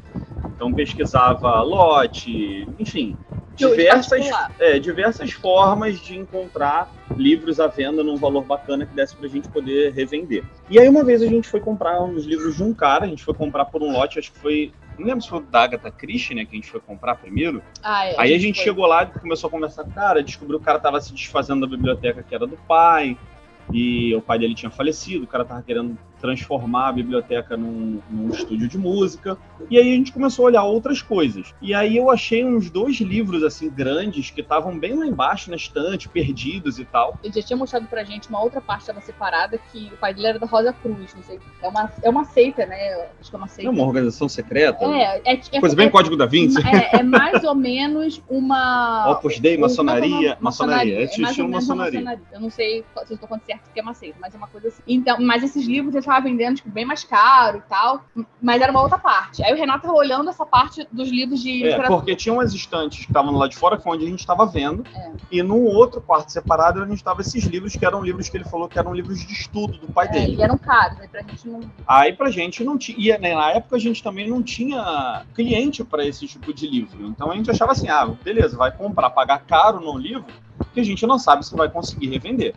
Então, pesquisava lote, enfim, diversas, é, diversas formas de encontrar livros à venda num valor bacana que desse para a gente poder revender. E aí, uma vez a gente foi comprar uns livros de um cara, a gente foi comprar por um lote, acho que foi não lembro se foi da Agatha Christie, né, que a gente foi comprar primeiro. Ah, é, Aí a gente, chegou lá e começou a conversar com o cara, descobriu que o cara tava se desfazendo da biblioteca que era do pai, e o pai dele tinha falecido, o cara tava querendo transformar a biblioteca num, num, estúdio de música. E aí a gente começou a olhar outras coisas. E aí eu achei uns dois livros, assim, grandes, que estavam bem lá embaixo na estante, perdidos e tal. Ele já tinha mostrado pra gente uma outra parte estava separada, que o pai dele era da Rosa Cruz, não sei. É uma, é uma seita, né? Acho que é uma seita. É uma organização secreta? É. é, é Coisa bem é, Código da Vinci. É, é, mais ou menos uma... Opus Dei, maçonaria. Maçonaria. É, é estilo maçonaria. maçonaria. Eu não sei se eu estou falando certo porque é uma seita, mas é uma coisa assim. Então, mas esses livros estava vendendo, tipo, bem mais caro e tal, mas era uma outra parte. Aí o Renato tava olhando essa parte dos livros de É, porque tinha umas estantes que estavam lá de fora, que foi onde a gente estava vendo, é. e num outro quarto separado a gente estava esses livros, que eram livros que ele falou que eram livros de estudo do pai é, dele. E eram caros, aí pra gente não... Aí pra gente não tinha... E né, na época a gente também não tinha cliente para esse tipo de livro. Então a gente achava assim, ah, beleza, vai comprar, pagar caro num livro, que a gente não sabe se vai conseguir revender.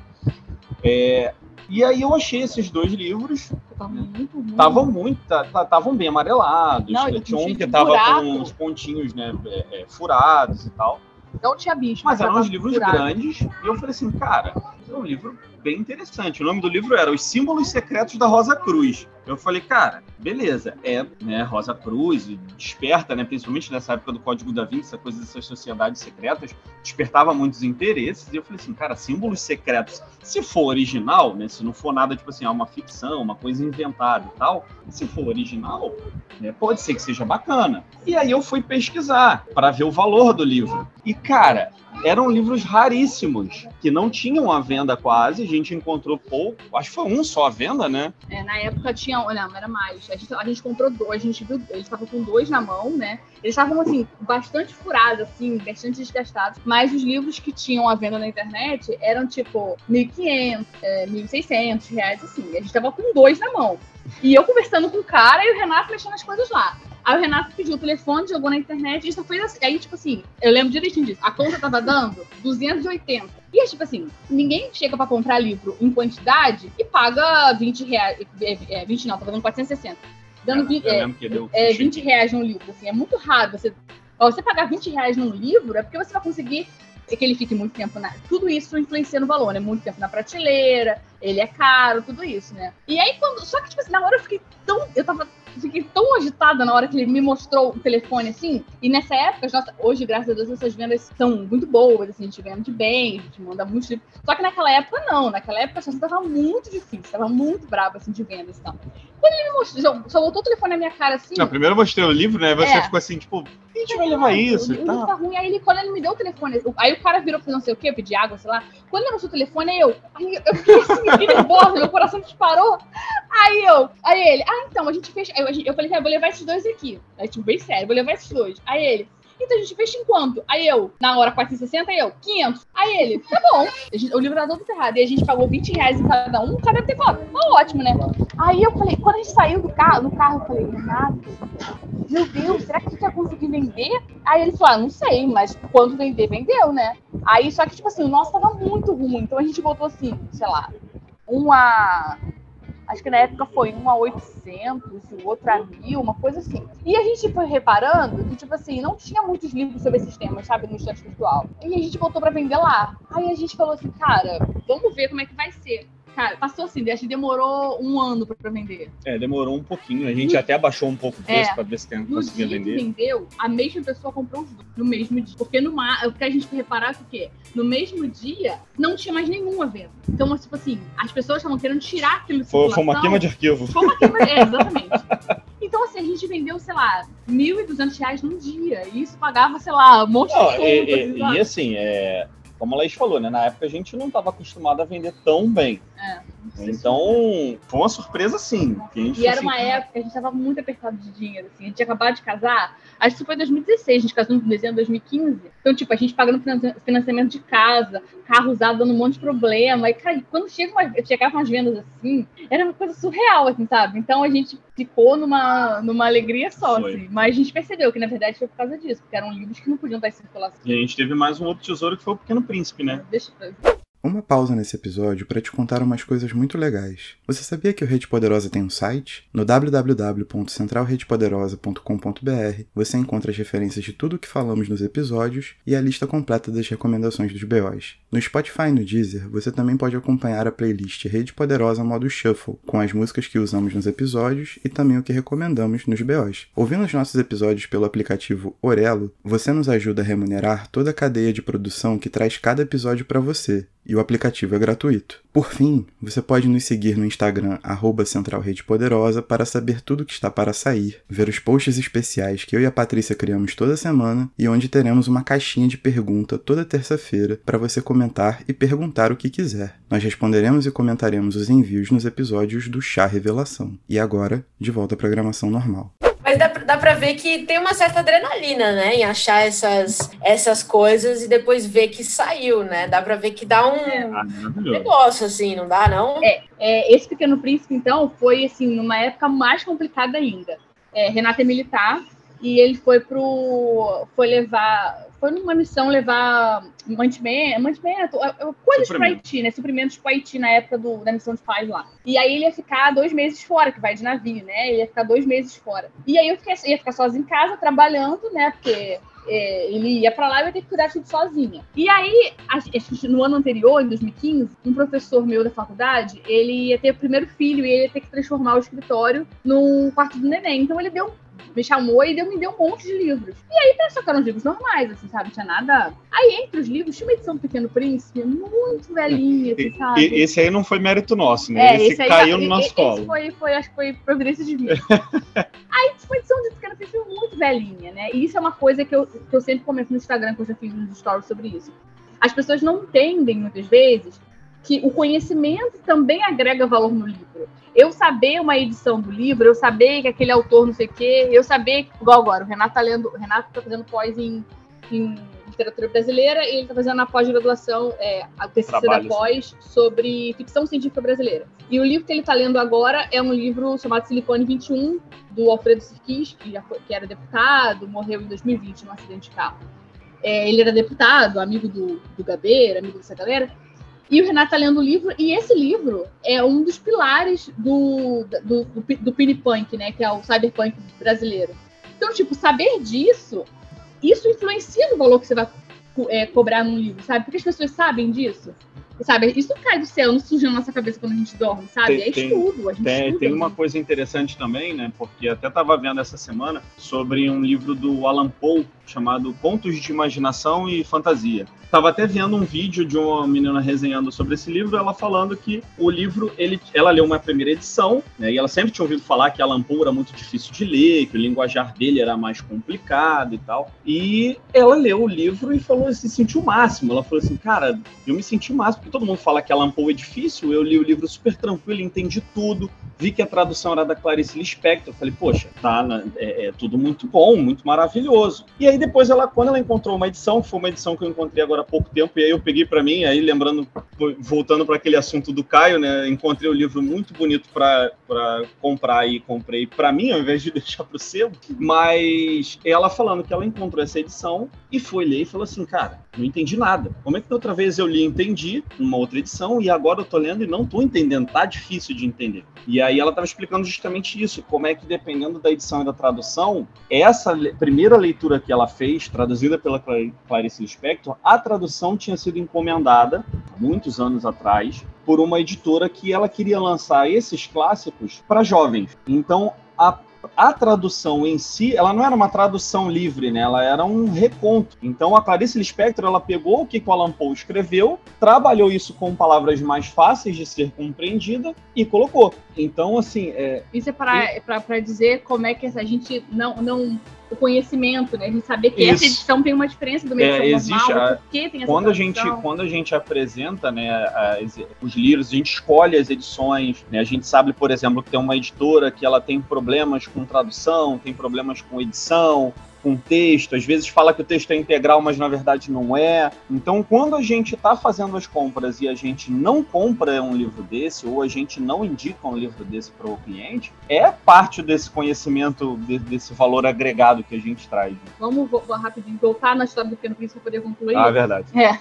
É, e aí eu achei esses dois livros, estavam muito. Estavam muito, estavam bem amarelados. Não, né? Tinha um que tava com uns pontinhos, né, é, é, furados e tal. Não tinha bicho. Mas eram uns livros furado. grandes. E eu falei assim, cara, é um livro bem interessante. O nome do livro era Os Símbolos Secretos da Rosa Cruz. Eu falei, cara, beleza, é, né, Rosa Cruz, desperta, né, principalmente nessa época do Código da Vinci, essa coisa dessas sociedades secretas, despertava muitos interesses, e eu falei assim, cara, símbolos secretos, se for original, né, se não for nada, tipo assim, ah, uma ficção, uma coisa inventada e tal, se for original, né, pode ser que seja bacana. E aí eu fui pesquisar para ver o valor do livro. E, cara, eram livros raríssimos, que não tinham à venda quase, a gente encontrou pouco, acho que foi um só à venda, né? É, na época tinha, olha, não era mais. A gente, a gente comprou dois, a gente viu, eles estavam com dois na mão, né? Eles estavam, assim, bastante furados, assim, bastante desgastados. Mas os livros que tinham à venda na internet eram, tipo, 1.500, é, 1.600 reais, assim. A gente tava com dois na mão. E eu conversando com o cara e o Renato mexendo as coisas lá. Aí o Renato pediu o telefone, jogou na internet e só fez assim. Aí, tipo assim, eu lembro direitinho disso. A conta tava dando 280. E é tipo assim, ninguém chega pra comprar livro em quantidade e paga 20 reais. É, é, 20 não, tava dando 460. Dando 20, eu é, lembro que deu é, 20 reais num livro. Assim, é muito raro você. Ó, você pagar 20 reais num livro é porque você vai conseguir que ele fique muito tempo na. Tudo isso influencia no valor, né? Muito tempo na prateleira, ele é caro, tudo isso, né? E aí, quando. Só que, tipo assim, na hora eu fiquei tão. Eu tava. Fiquei tão agitada na hora que ele me mostrou o telefone assim. E nessa época, as nossas- hoje, graças a Deus, essas vendas são muito boas, assim, a gente vende bem, a gente manda muitos livros. Só que naquela época, não. Naquela época a situação tava muito difícil, tava muito brava, assim, de vendas e tal. Quando ele me mostrou, só, só botou o telefone na minha cara assim. Não, primeiro eu mostrei o livro, né? Você É. ficou assim, tipo, a gente vai levar isso o e tá ruim. Aí ele, quando ele me deu o telefone, aí o cara virou pra não sei o quê, pedir água, sei lá. Quando ele mostrou o telefone, aí eu, aí eu fiquei assim, nervosa, meu coração disparou. Aí eu, aí ele, ah, então, a gente aí Eu, eu falei, ah, vou levar esses dois aqui. Aí, tipo, bem sério, vou levar esses dois. Aí ele, então a gente fecha em quanto? Aí eu, na hora 460, aí eu, 500. Aí ele, tá bom. Gente- o livro tá todo ferrado. E a gente pagou 20 reais em cada um, deve ter falado, tá ótimo, né? Aí eu falei, quando a gente saiu do carro, no carro, eu falei, Renato, meu Deus, será que a gente vai conseguir vender? Aí ele falou, ah, não sei, mas quando vender, vendeu, né? Aí, só que, tipo assim, o nosso tava muito ruim. Então a gente botou assim, sei lá, um a. Acho que na época foi um a 800, e o outro a mil, uma coisa assim. E a gente foi reparando que, tipo assim, não tinha muitos livros sobre esses temas, sabe, no estante virtual. E a gente botou pra vender lá. Aí a gente falou assim, cara, vamos ver como é que vai ser. Cara, passou assim, acho que demorou um ano pra pra vender. É, demorou um pouquinho. A gente até abaixou um pouco o preço É. pra ver se tem, conseguia dia que vender. vendeu, a mesma pessoa comprou os dois no mesmo dia. Porque no ma- o que a gente foi reparar é que no mesmo dia não tinha mais nenhuma venda. Então, tipo assim, as pessoas estavam querendo tirar aquilo de Foi, foi uma queima de arquivo. Foi uma queima, é, exatamente. Então, assim, a gente vendeu, sei lá, 1.200 reais num dia. E isso pagava, sei lá, um monte Não, de contas. e, e- e assim, é, como a Laís falou, né? Na época a gente não estava acostumado a vender tão bem. Então, foi uma surpresa sim. E era assim, uma época que a gente tava muito apertado de dinheiro, assim. A gente acabado de casar. Acho que isso foi em 2016, a gente casou no dezembro de 2015. Então, tipo, a gente pagando finan- financiamento de casa, carro usado dando um monte de problema. E, cara, quando chega uma, chegavam as vendas assim, era uma coisa surreal, assim, sabe? Então a gente ficou numa, numa alegria só, assim. Mas a gente percebeu que, na verdade, foi por causa disso, porque eram livros que não podiam estar em circulação. E a gente teve mais um outro tesouro que foi o Pequeno Príncipe, né? Deixa eu Uma pausa nesse episódio para te contar umas coisas muito legais. Você sabia que o Rede Poderosa tem um site? No www.centralredepoderosa.com.br você encontra as referências de tudo o que falamos nos episódios e a lista completa das recomendações dos BOs. No Spotify e no Deezer, você também pode acompanhar a playlist Rede Poderosa modo Shuffle, com as músicas que usamos nos episódios e também o que recomendamos nos BOs. Ouvindo os nossos episódios pelo aplicativo Orelo, você nos ajuda a remunerar toda a cadeia de produção que traz cada episódio para você, e o aplicativo é gratuito. Por fim, você pode nos seguir no Instagram arroba Central Rede Poderosa para saber tudo que está para sair, ver os posts especiais que eu e a Patrícia criamos toda semana e onde teremos uma caixinha de pergunta toda terça-feira para você comentar e perguntar o que quiser. Nós responderemos e comentaremos os envios nos episódios do Chá Revelação. E agora, de volta à programação normal. Mas dá, pra- dá pra ver que tem uma certa adrenalina, né? Em achar essas, essas coisas e depois ver que saiu, né? Dá pra ver que dá um maravilhoso. negócio, assim, não dá, não? É, esse Pequeno Príncipe, então, foi, assim, numa época mais complicada ainda. É, Renata é militar, e ele foi pro. foi levar. Foi numa missão levar mantimento, mantimento coisas para Haiti, né? Suprimentos para Haiti na época do, da missão de paz lá. E aí ele ia ficar dois meses fora, que vai de navio, né? Ele ia ficar dois meses fora. E aí eu fiquei, ia ficar sozinho em casa, trabalhando, né? Porque é, ele ia para lá e eu ia ter que cuidar de tudo sozinha. E aí, no ano anterior, em 2015, um professor meu da faculdade, ele ia ter o primeiro filho e ele ia ter que transformar o escritório num quarto do neném. Então ele deu me chamou e deu, me deu um monte de livros. E aí pensou que eram livros normais, assim, sabe? Não tinha nada. Aí, entre os livros, tinha uma edição do Pequeno Príncipe, muito velhinha, assim, sabe? Esse aí não foi mérito nosso, né? É, esse, esse aí, caiu no nosso colo. Esse foi, foi, acho que foi providência de mim. aí, tinha uma edição de Pequeno Príncipe muito velhinha, né? E isso é uma coisa que eu, que eu sempre comento no Instagram, que eu já fiz uns stories sobre isso. As pessoas não entendem, muitas vezes, que o conhecimento também agrega valor no livro eu saber uma edição do livro, eu saber que aquele autor não sei o quê, eu saber, igual agora, o Renato tá lendo, Renato tá fazendo pós em, em literatura brasileira e ele tá fazendo a pós-graduação, é, a TCC da pós, sobre ficção científica brasileira. E o livro que ele tá lendo agora é um livro chamado Silicone 21, do Alfredo Sirkis, que, já foi, que era deputado, morreu em 2020 num acidente de carro. É, ele era deputado, amigo do, do Gabeira, amigo dessa galera, e o Renato tá lendo o livro, e esse livro é um dos pilares do, do, do, do Pinipunk, né? Que é o cyberpunk brasileiro. Então, tipo, saber disso, isso influencia no valor que você vai é, cobrar num livro, sabe? Porque as pessoas sabem disso. Sabe, isso cai do céu, não surge na nossa cabeça quando a gente dorme, sabe? Tem, é estudo. A gente tem, estuda, tem uma coisa interessante também, né? Porque até estava vendo essa semana sobre um livro do Alan Poe chamado Contos de Imaginação e Fantasia. Tava até vendo um vídeo de uma menina resenhando sobre esse livro, ela falando que o livro, ele, ela leu uma primeira edição, né, e ela sempre tinha ouvido falar que Alan Poe era muito difícil de ler, que o linguajar dele era mais complicado e tal. E ela leu o livro e falou se sentiu o máximo. Ela falou assim, cara, eu me senti o máximo, porque todo mundo fala que Alan Poe é difícil, eu li o livro super tranquilo, entendi tudo, vi que a tradução era da Clarice Lispector, eu falei, poxa, tá, é, é tudo muito bom, muito maravilhoso. E aí depois ela, quando ela encontrou uma edição, foi uma edição que eu encontrei agora há pouco tempo, e aí eu peguei para mim, aí lembrando, voltando para aquele assunto do Caio, né? Encontrei um livro muito bonito para comprar e comprei para mim, ao invés de deixar para o sebo. Mas ela falando que ela encontrou essa edição e foi ler e falou assim: cara, não entendi nada. Como é que outra vez eu li e entendi, numa outra edição, e agora eu tô lendo e não tô entendendo, tá difícil de entender. E aí ela estava explicando justamente isso, como é que dependendo da edição e da tradução, essa primeira leitura que ela fez, traduzida pela Clarice Lispector, a tradução tinha sido encomendada, muitos anos atrás, por uma editora que ela queria lançar esses clássicos para jovens. Então, a a tradução em si, ela não era uma tradução livre, né? Ela era um reconto. Então a Clarice Lispector, ela pegou o que o Alan Poe escreveu, trabalhou isso com palavras mais fáceis de ser compreendida e colocou. Então, assim... É... Isso é para dizer como é que a gente não, não o conhecimento, né? A gente saber que Isso. essa edição tem uma diferença do meio é, existe normal, a, porque tem essa quando a gente Quando a gente apresenta né, as, os livros, a gente escolhe as edições, né? A gente sabe, por exemplo, que tem uma editora que ela tem problemas com tradução, tem problemas com edição, com texto, às vezes fala que o texto é integral, mas na verdade não é. Então, quando a gente está fazendo as compras e a gente não compra um livro desse, ou a gente não indica um livro desse para o cliente, é parte desse conhecimento, de, desse valor agregado que a gente traz. Vamos rapidinho voltar na história do Pequeno Príncipe para poder concluir. Ah, verdade. É.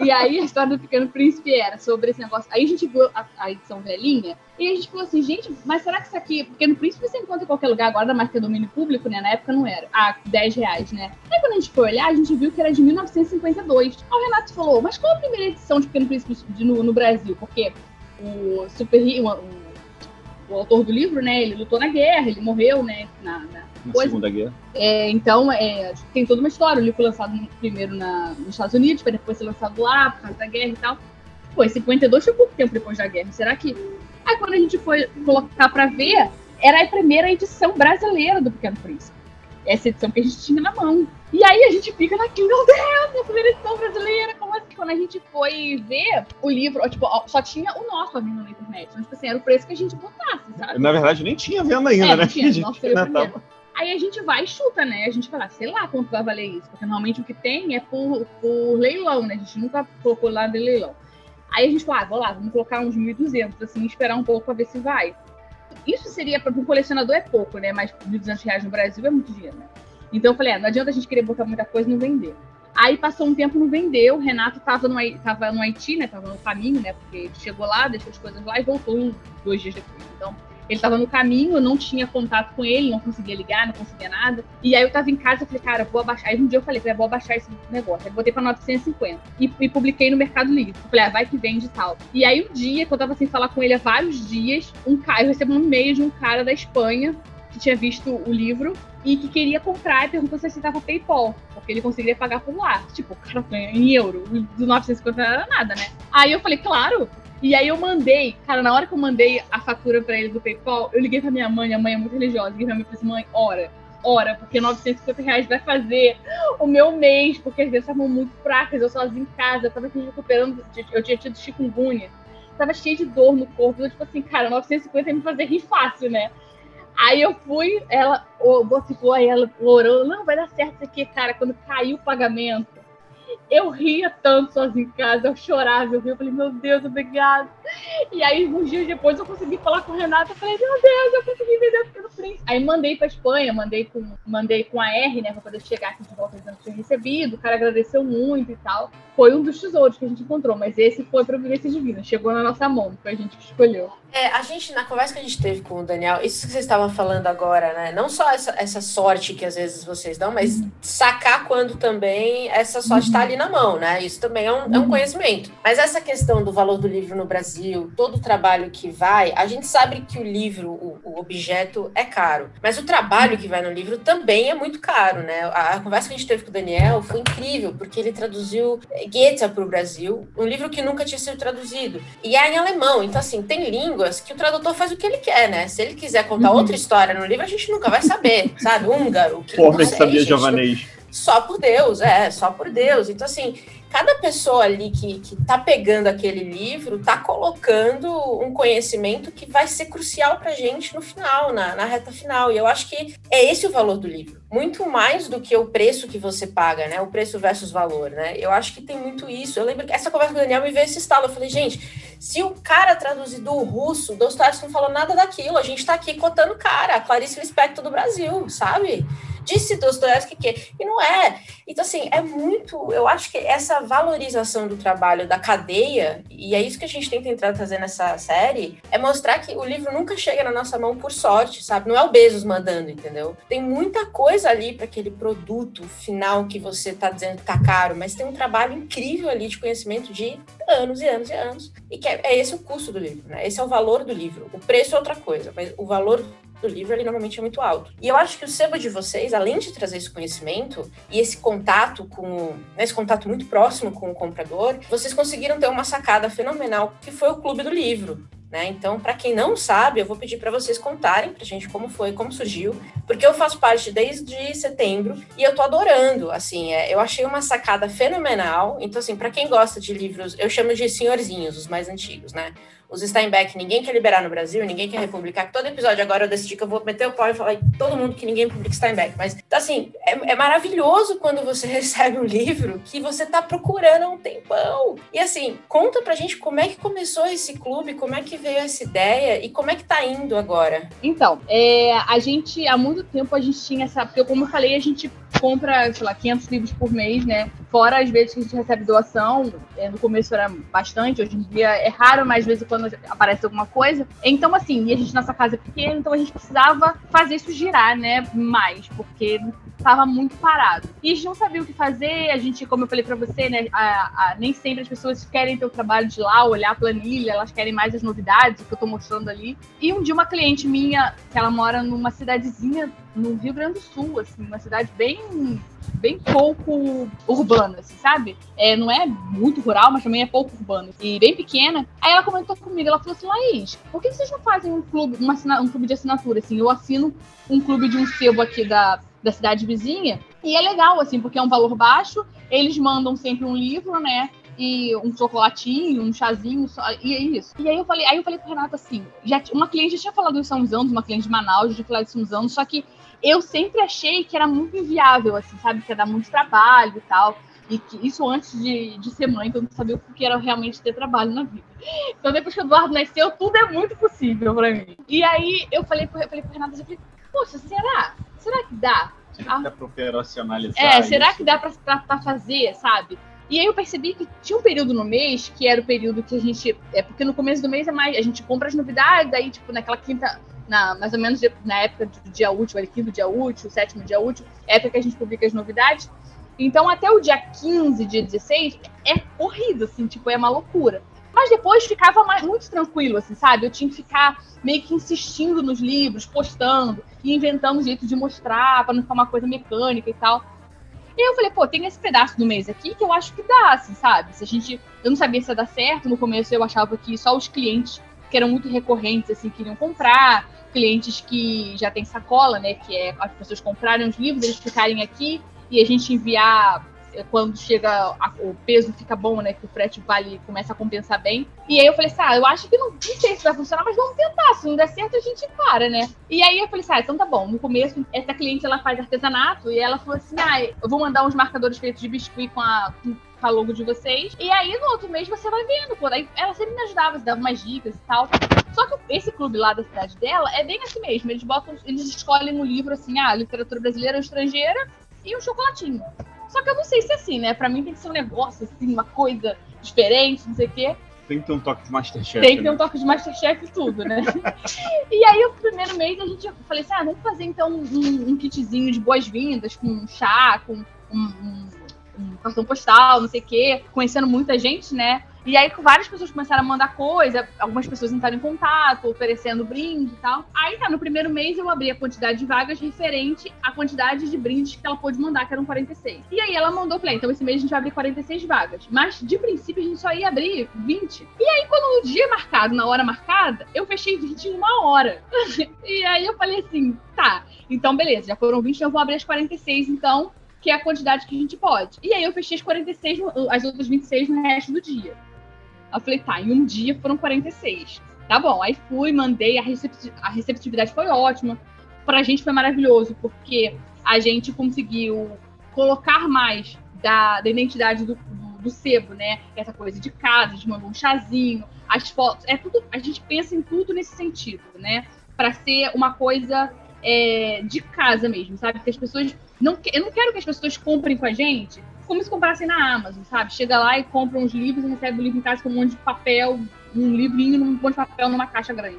E aí, a história do Pequeno Príncipe era sobre esse negócio. Aí a gente viu a, a edição velhinha, e a gente falou assim, gente, mas será que isso aqui. Porque no Príncipe você encontra em qualquer lugar, agora da marca domínio público, né? Na época não era. Ah, 10 reais, né? Aí quando a gente foi olhar, a gente viu que era de 1952. Aí o Renato falou, mas qual a primeira edição de Pequeno Príncipe no, no Brasil? Porque o Super o, o, o, autor do livro, né? Ele lutou na guerra, ele morreu, né? Na, na, na Segunda Guerra. É, então, é, tem toda uma história. O livro foi lançado primeiro na, nos Estados Unidos, para depois ser lançado lá, por causa da guerra e tal. Pô, 52 foi pouco tempo depois da guerra. Será que Aí quando a gente foi colocar para ver, era a primeira edição brasileira do Pequeno Príncipe. Essa edição que a gente tinha na mão. E aí a gente fica naquilo, meu Deus, a primeira edição brasileira, como assim? Quando a gente foi ver o livro, tipo, só tinha o nosso à venda na internet. Então, tipo assim, era o preço que a gente botasse, sabe? Na verdade, nem tinha venda ainda, é, né? Tinha, nosso foi o primeiro. Aí a gente vai e chuta, né? A gente fala, sei lá quanto vai valer isso. Porque normalmente o que tem é por, por leilão, né? A gente nunca colocou lá de leilão. Aí a gente falou, ah, vou lá, vamos colocar uns 1.200, assim, esperar um pouco para ver se vai. Isso seria, para um colecionador é pouco, né? Mas 1.200 reais no Brasil é muito dinheiro, né? Então eu falei, ah, não adianta a gente querer botar muita coisa e não vender. Aí passou um tempo, não vendeu. O Renato estava no, tava no Haiti, né? Tava no caminho, né? Porque chegou lá, deixou as coisas lá e voltou dois dias depois. Então, ele estava no caminho, eu não tinha contato com ele, não conseguia ligar, não conseguia nada. E aí eu estava em casa, eu falei, cara, vou abaixar. Aí um dia eu falei, vou abaixar esse negócio. Aí botei para 950 e, e, publiquei no Mercado Livre. Eu falei, ah, vai que vende e tal. E aí um dia, quando eu tava sem falar com ele há vários dias, um cara, eu recebi um e-mail de um cara da Espanha que tinha visto o livro e que queria comprar e perguntou se aceitava PayPal, porque ele conseguiria pagar por lá. Tipo, o cara em euro, do 950 não era nada, né? Aí eu falei, claro. E aí eu mandei, cara, na hora que eu mandei a fatura para ele do PayPal, eu liguei pra minha mãe, a mãe é muito religiosa, liguei pra minha mãe e falei, mãe, ora, ora, porque 950 reais vai fazer o meu mês, porque as vezes estavam muito fracas, eu sozinha em casa, eu tava aqui recuperando, eu tinha tido chikungunya, tava cheio de dor no corpo, eu, tipo assim, cara, 950 ia me fazer rir fácil, né? Aí eu fui, ela ficou, aí ela orou, não, vai dar certo isso aqui, cara. Quando caiu o pagamento, eu ria tanto sozinha em casa, eu chorava, eu ria, eu falei, meu Deus, obrigado. E aí, uns dias depois, eu consegui falar com o Renato, eu falei, meu Deus, eu consegui vender o Pequeno Príncipe. Aí mandei pra Espanha, mandei com, mandei com a R, né, pra poder chegar aqui de volta dizendo que tinha recebido, o cara agradeceu muito e tal. Foi um dos tesouros que a gente encontrou, mas esse foi Providência Divina, chegou na nossa mão, foi a gente que escolheu. É, a gente, na conversa que a gente teve com o Daniel, isso que vocês estavam falando agora, né, não só essa, essa sorte que às vezes vocês dão, mas uhum. sacar quando também essa sorte está uhum. ali na mão, né? Isso também é um, é um uhum. conhecimento. Mas essa questão do valor do livro no Brasil, todo o trabalho que vai, a gente sabe que o livro, o, o objeto, é caro. Mas o trabalho que vai no livro também é muito caro, né? A, a conversa que a gente teve com o Daniel foi incrível, porque ele traduziu Goethe para o Brasil, um livro que nunca tinha sido traduzido. E é em alemão. Então, assim, tem línguas que o tradutor faz o que ele quer, né? Se ele quiser contar uhum. outra história no livro, a gente nunca vai saber, sabe? Húngaro. Que, Porra, que sabia javanês. Só por Deus, é, só por Deus. Então, assim, cada pessoa ali que, que tá pegando aquele livro tá colocando um conhecimento que vai ser crucial pra gente no final, na, na reta final. E eu acho que é esse o valor do livro. Muito mais do que o preço que você paga, né? O preço versus valor, né? Eu acho que tem muito isso. Eu lembro que essa conversa com o Daniel me veio esse estalo. Eu falei, gente, se o cara traduzir do russo, Dostoiévski não falou nada daquilo. A gente tá aqui cotando cara, a Clarice Lispector do Brasil, sabe? Disse Dostoiévski que. E não é. Então, assim, é muito. Eu acho que essa valorização do trabalho da cadeia, e é isso que a gente tem tentado fazer nessa série, é mostrar que o livro nunca chega na nossa mão por sorte, sabe? Não é o Bezos mandando, entendeu? Tem muita coisa ali para aquele produto final que você tá dizendo que tá caro, mas tem um trabalho incrível ali de conhecimento de anos e anos e anos. E que é, é esse o custo do livro, né? Esse é o valor do livro. O preço é outra coisa, mas o valor do livro ele normalmente é muito alto. E eu acho que o sebo de vocês, além de trazer esse conhecimento e esse contato com, né, esse contato muito próximo com o comprador, vocês conseguiram ter uma sacada fenomenal que foi o Clube do Livro. Né? Então, para quem não sabe, eu vou pedir para vocês contarem para gente como foi, como surgiu, porque eu faço parte desde setembro e eu tô adorando. Assim, é, eu achei uma sacada fenomenal. Então, assim, para quem gosta de livros, eu chamo de senhorzinhos, os mais antigos, né? Os Steinbeck ninguém quer liberar no Brasil, ninguém quer republicar. Todo episódio agora eu decidi que eu vou meter o pau e falar todo mundo que ninguém publica Steinbeck. Mas, assim, é, é, maravilhoso quando você recebe um livro que você tá procurando há um tempão. E, assim, conta pra gente como é que começou esse clube, como é que veio essa ideia e como é que tá indo agora. Então, é, a gente, há muito tempo, a gente tinha essa... Porque, como eu falei, a gente compra, sei lá, 500 livros por mês, né? Fora as vezes que a gente recebe doação, é, no começo era bastante, hoje em dia é raro, mas às vezes quando aparece alguma coisa. Então, assim, e a gente, nossa casa é pequena, então a gente precisava fazer isso girar, né? Mais, porque estava muito parado. E a gente não sabia o que fazer, a gente, como eu falei para você, né? A, a, nem sempre as pessoas querem ter o trabalho de lá, olhar a planilha, elas querem mais as novidades, o que eu tô mostrando ali. E um dia uma cliente minha, que ela mora numa cidadezinha no Rio Grande do Sul, assim, uma cidade bem bem pouco urbana, assim, sabe? É, não é muito rural, mas também é pouco urbano. E bem pequena. Aí ela comentou comigo, ela falou assim, Laís, por que vocês não fazem um clube, uma, um clube de assinatura? Assim, eu assino um clube de um sebo aqui da, da cidade vizinha, e é legal, assim, porque é um valor baixo, eles mandam sempre um livro, né? e um chocolatinho, um chazinho, e é isso. E aí eu falei, aí eu falei pro Renato assim, já, uma cliente já tinha falado isso há uns anos, uma cliente de Manaus já tinha falado isso há uns anos, só que eu sempre achei que era muito inviável, assim, sabe? Que ia dar muito trabalho e tal. E que isso antes de, de ser mãe, eu não sabia o que era realmente ter trabalho na vida. Então, depois que o Eduardo nasceu, tudo é muito possível para mim. E aí eu falei, eu falei pro Renato, eu falei, poxa, será? Será que dá? Será que dá pra operacionalizar? É, será isso? que dá pra, pra, pra fazer, sabe? E aí eu percebi que tinha um período no mês que era o período que a gente. É porque no começo do mês é mais. A gente compra as novidades, aí, tipo, naquela quinta. Na, mais ou menos de- na época do dia útil, ali, quinto dia útil, sétimo dia útil, é época que a gente publica as novidades. Então, até o dia 15, dia 16, é corrido, assim, tipo, é uma loucura. Mas depois ficava mais, muito tranquilo, assim, sabe? Eu tinha que ficar meio que insistindo nos livros, postando e inventando um jeito de mostrar, para não ficar uma coisa mecânica e tal. E eu falei, pô, tem esse pedaço do mês aqui que eu acho que dá, assim, sabe? Se a gente. Eu não sabia se ia dar certo. No começo eu achava que só os clientes que eram muito recorrentes, assim, queriam comprar. Clientes que já tem sacola, né? Que é as pessoas comprarem os livros, eles ficarem aqui e a gente enviar é, quando chega a- o peso fica bom, né? Que o frete vale, começa a compensar bem. E aí eu falei assim, ah, eu acho que não, não sei se vai funcionar, mas vamos tentar. Se não der certo, a gente para, né? E aí eu falei assim, ah, então tá bom. No começo, essa cliente ela faz artesanato e ela falou assim, ah, eu vou mandar uns marcadores feitos de biscuit com a, com a logo de vocês. E aí no outro mês você vai vendo, pô. Aí ela sempre me ajudava, dava umas dicas e tal. Só que esse clube lá da cidade dela é bem assim mesmo. Eles botam, eles escolhem um livro assim, ah, literatura brasileira ou estrangeira e um chocolatinho. Só que eu não sei se é assim, né? Pra mim tem que ser um negócio assim, uma coisa diferente, não sei o quê. Tem que ter um toque de Masterchef. Tem que ter né? um toque de Masterchef e tudo, né? e aí, o primeiro mês, a gente eu falei assim: ah, vamos fazer então um, um kitzinho de boas-vindas, com um chá, com um, um- um cartão postal, não sei o quê, conhecendo muita gente, né? E aí, várias pessoas começaram a mandar coisa, algumas pessoas entraram em contato, oferecendo brinde e tal. Aí, tá, no primeiro mês eu abri a quantidade de vagas referente à quantidade de brindes que ela pôde mandar, que eram 46. E aí ela mandou, falei, então esse mês a gente vai abrir 46 vagas. Mas, de princípio, a gente só ia abrir 20. E aí, quando no dia marcado, na hora marcada, eu fechei 20 em uma hora. e aí eu falei assim, tá, então beleza, já foram 20, eu vou abrir as 46, então, que é a quantidade que a gente pode. E aí eu fechei as 46, no- as outras 26 no resto do dia. Eu falei, tá, em um dia foram 46. Tá bom, aí fui, mandei, a receptividade foi ótima. Pra gente foi maravilhoso, porque a gente conseguiu colocar mais da, da identidade do, do, do sebo, né? Essa coisa de casa, de mandar um chazinho, as fotos, é tudo, a gente pensa em tudo nesse sentido, né? Para ser uma coisa é, de casa mesmo, sabe? Que as pessoas não, eu não quero que as pessoas comprem com a gente como se comprassem na Amazon, sabe? Chega lá e compra uns livros e recebe o livro em casa com um monte de papel, um livrinho num monte de papel numa caixa grande.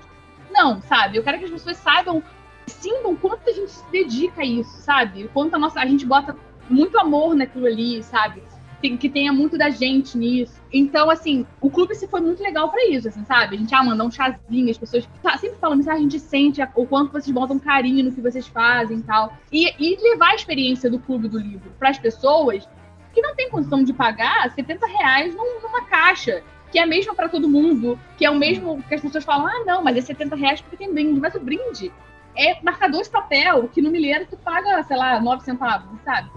Não, sabe? Eu quero que as pessoas saibam, sintam quanto a gente se dedica a isso, sabe? Quanto a nossa, a gente bota muito amor naquilo ali, sabe? Que tenha muito da gente nisso. Então, assim, o clube se foi muito legal pra isso, assim, sabe? A gente, ah, mandar um chazinho, as pessoas tá, sempre falam isso, ah, a gente sente o quanto vocês botam carinho no que vocês fazem e tal. E, levar a experiência do clube do livro pras pessoas que não tem condição de pagar 70 reais num- numa caixa. Que é a mesma pra todo mundo, que é o mesmo que as pessoas falam, ah, não, mas é 70 reais porque tem brinde. Mas o brinde é marcador de papel, que no milheiro tu paga, sei lá, 9 centavos, sabe?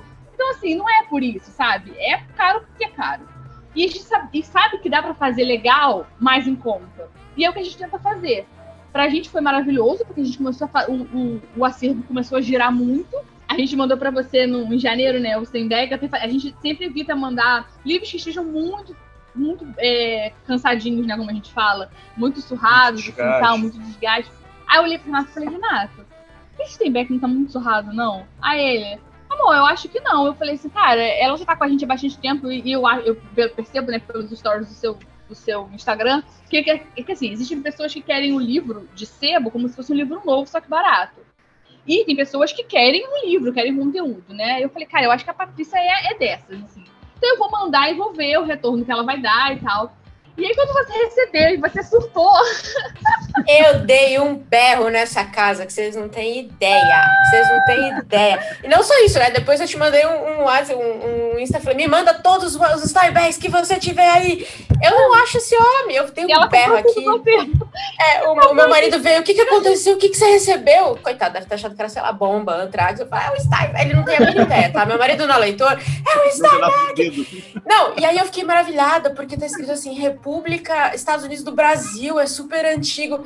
Então, assim, não é por isso, sabe? É caro porque é caro. E a gente sabe, e sabe que dá pra fazer legal, mais em conta. E é o que a gente tenta fazer. Pra gente foi maravilhoso, porque a gente começou a o, o, o acervo começou a girar muito. A gente mandou pra você no, em janeiro, né, o fa- A gente sempre evita mandar livros que estejam muito, muito é, cansadinhos, né, como a gente fala. Muito surrados, Muito assim, desgaste. tal, muito desgaste. Aí eu olhei pro Renato e falei, Renato, esse Steinbeck não tá muito surrado, não? Aí ele, amor, eu acho que não. Eu falei assim, cara, ela já tá com a gente há bastante tempo e eu, eu percebo, né, pelos stories do seu, do seu Instagram, que, que, que assim, existem pessoas que querem um livro de sebo como se fosse um livro novo, só que barato. E tem pessoas que querem um livro, querem conteúdo, né? Eu falei, cara, eu acho que a Patrícia é, é dessas, assim. Então eu vou mandar e vou ver o retorno que ela vai dar e tal. E aí, quando você recebeu e você surtou, Eu dei um berro nessa casa que vocês não têm ideia. Vocês não têm ideia. E não só isso, né? Depois eu te mandei um, um, WhatsApp, um, um Insta, falei, me manda todos os Starbucks que você tiver aí. Eu não acho esse homem. Eu tenho e um berro aqui. É, o, o meu marido veio, o que que aconteceu? O que que você recebeu? Coitado, deve ter achado que era, sei lá, bomba, antrax. Eu falei, é o Starbucks. Ele não tem a mínima ideia, tá? Meu marido não é leitor. É o Starbucks. Não, e aí eu fiquei maravilhada, porque tá escrito assim, República, Estados Unidos do Brasil, é super antigo.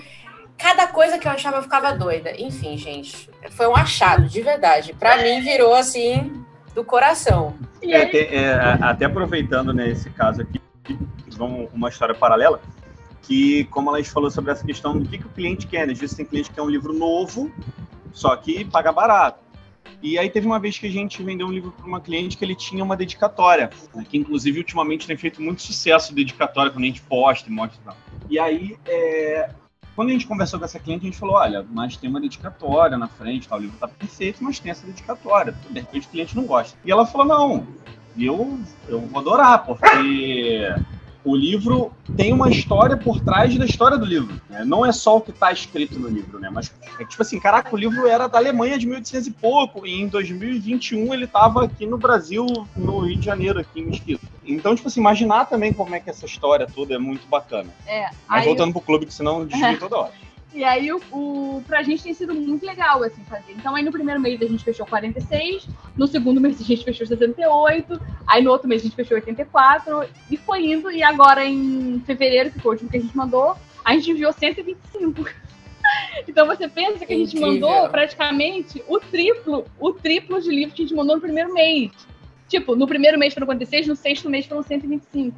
Cada coisa que eu achava eu ficava doida. Enfim, gente, foi um achado, de verdade. Pra mim, virou assim, do coração. E É, tem- é, até aproveitando né, esse caso aqui, vamos uma história paralela, que como a gente falou sobre essa questão do que, que o cliente quer, né? Às vezes tem cliente que quer um livro novo, só que paga barato. E aí teve uma vez que a gente vendeu um livro para uma cliente que ele tinha uma dedicatória, né, que inclusive ultimamente tem feito muito sucesso dedicatória quando a gente posta e mostra e tal. E aí, é, quando a gente conversou com essa cliente, a gente falou, olha, mas tem uma dedicatória na frente, tá, o livro tá perfeito, mas tem essa dedicatória. De repente o cliente não gosta. E ela falou, não, eu, eu vou adorar, porque o livro tem uma história por trás da história do livro. Né? Não é só o que está escrito no livro, né? Mas é tipo assim, caraca, o livro era da Alemanha de 1800 e pouco, e em 2021 ele estava aqui no Brasil, no Rio de Janeiro, aqui em Mesquita. Então, tipo assim, imaginar também como é que essa história toda é muito bacana. É, Mas voltando pro clube, que senão desvia toda hora. E aí, o, o, pra gente tem sido muito legal, assim, fazer. Então, aí no primeiro mês a gente fechou 46, no segundo mês a gente fechou 68, aí no outro mês a gente fechou 84, e foi indo, e agora em fevereiro, que foi o último que a gente mandou, a gente enviou 125. Então você pensa que a gente Incrível. mandou praticamente o triplo, o triplo de livros que a gente mandou no primeiro mês. Tipo, no primeiro mês foram 46, no sexto mês foram 125.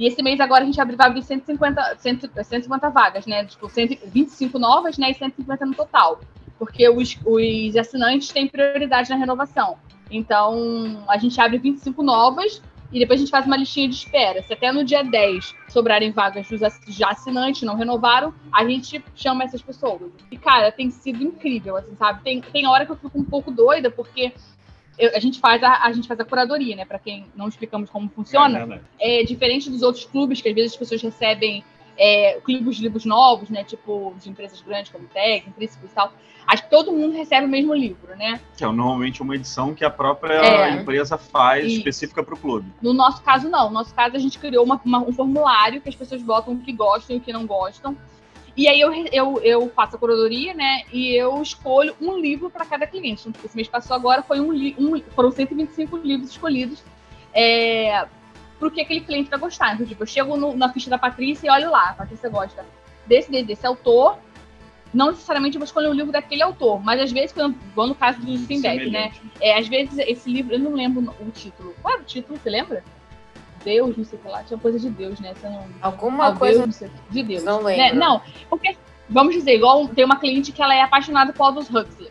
E esse mês agora a gente vai abrir 150, 100, 150 vagas, né? Tipo, 125 novas, né? E 150 no total. Porque os, os assinantes têm prioridade na renovação. Então, a gente abre 25 novas e depois a gente faz uma listinha de espera. Se até no dia 10 sobrarem vagas dos já assinantes, não renovaram, a gente chama essas pessoas. E, cara, tem sido incrível, assim, sabe? Tem, tem hora que eu fico um pouco doida, porque eu- a, gente faz a, a gente faz a curadoria, né? Para quem não explicamos como funciona É, né? é diferente dos outros clubes, que às vezes as pessoas recebem é, clubes de livros novos, né? Tipo, de empresas grandes como Tag, Intrínsecos e tal. Acho que todo mundo recebe o mesmo livro, né? Que é normalmente uma edição que a própria É. empresa faz Isso. específica para o clube. No nosso caso, não. No nosso caso, a gente criou uma- uma- um formulário que as pessoas botam o que gostam e o que não gostam. E aí eu, eu, eu faço a curadoria, né? E eu escolho um livro para cada cliente. Então, Esse mês passou agora foi um, um foram 125 livros escolhidos é, pro que aquele cliente vai gostar. Então, tipo, eu chego no- na ficha da Patrícia e olho lá, a Patrícia gosta desse, desse, desse autor. Não necessariamente eu vou escolher um livro daquele autor, mas às vezes, quando, igual no caso do Steinbeck, né? É, às vezes esse livro, eu não lembro o título. Qual era o título? Você lembra? Deus, não sei o que lá. Tinha coisa de Deus, né? Não... Alguma coisa. Deus, não. De Deus. Não né? lembro. Não, porque, vamos dizer, igual tem uma cliente que ela é apaixonada por Aldous Huxley.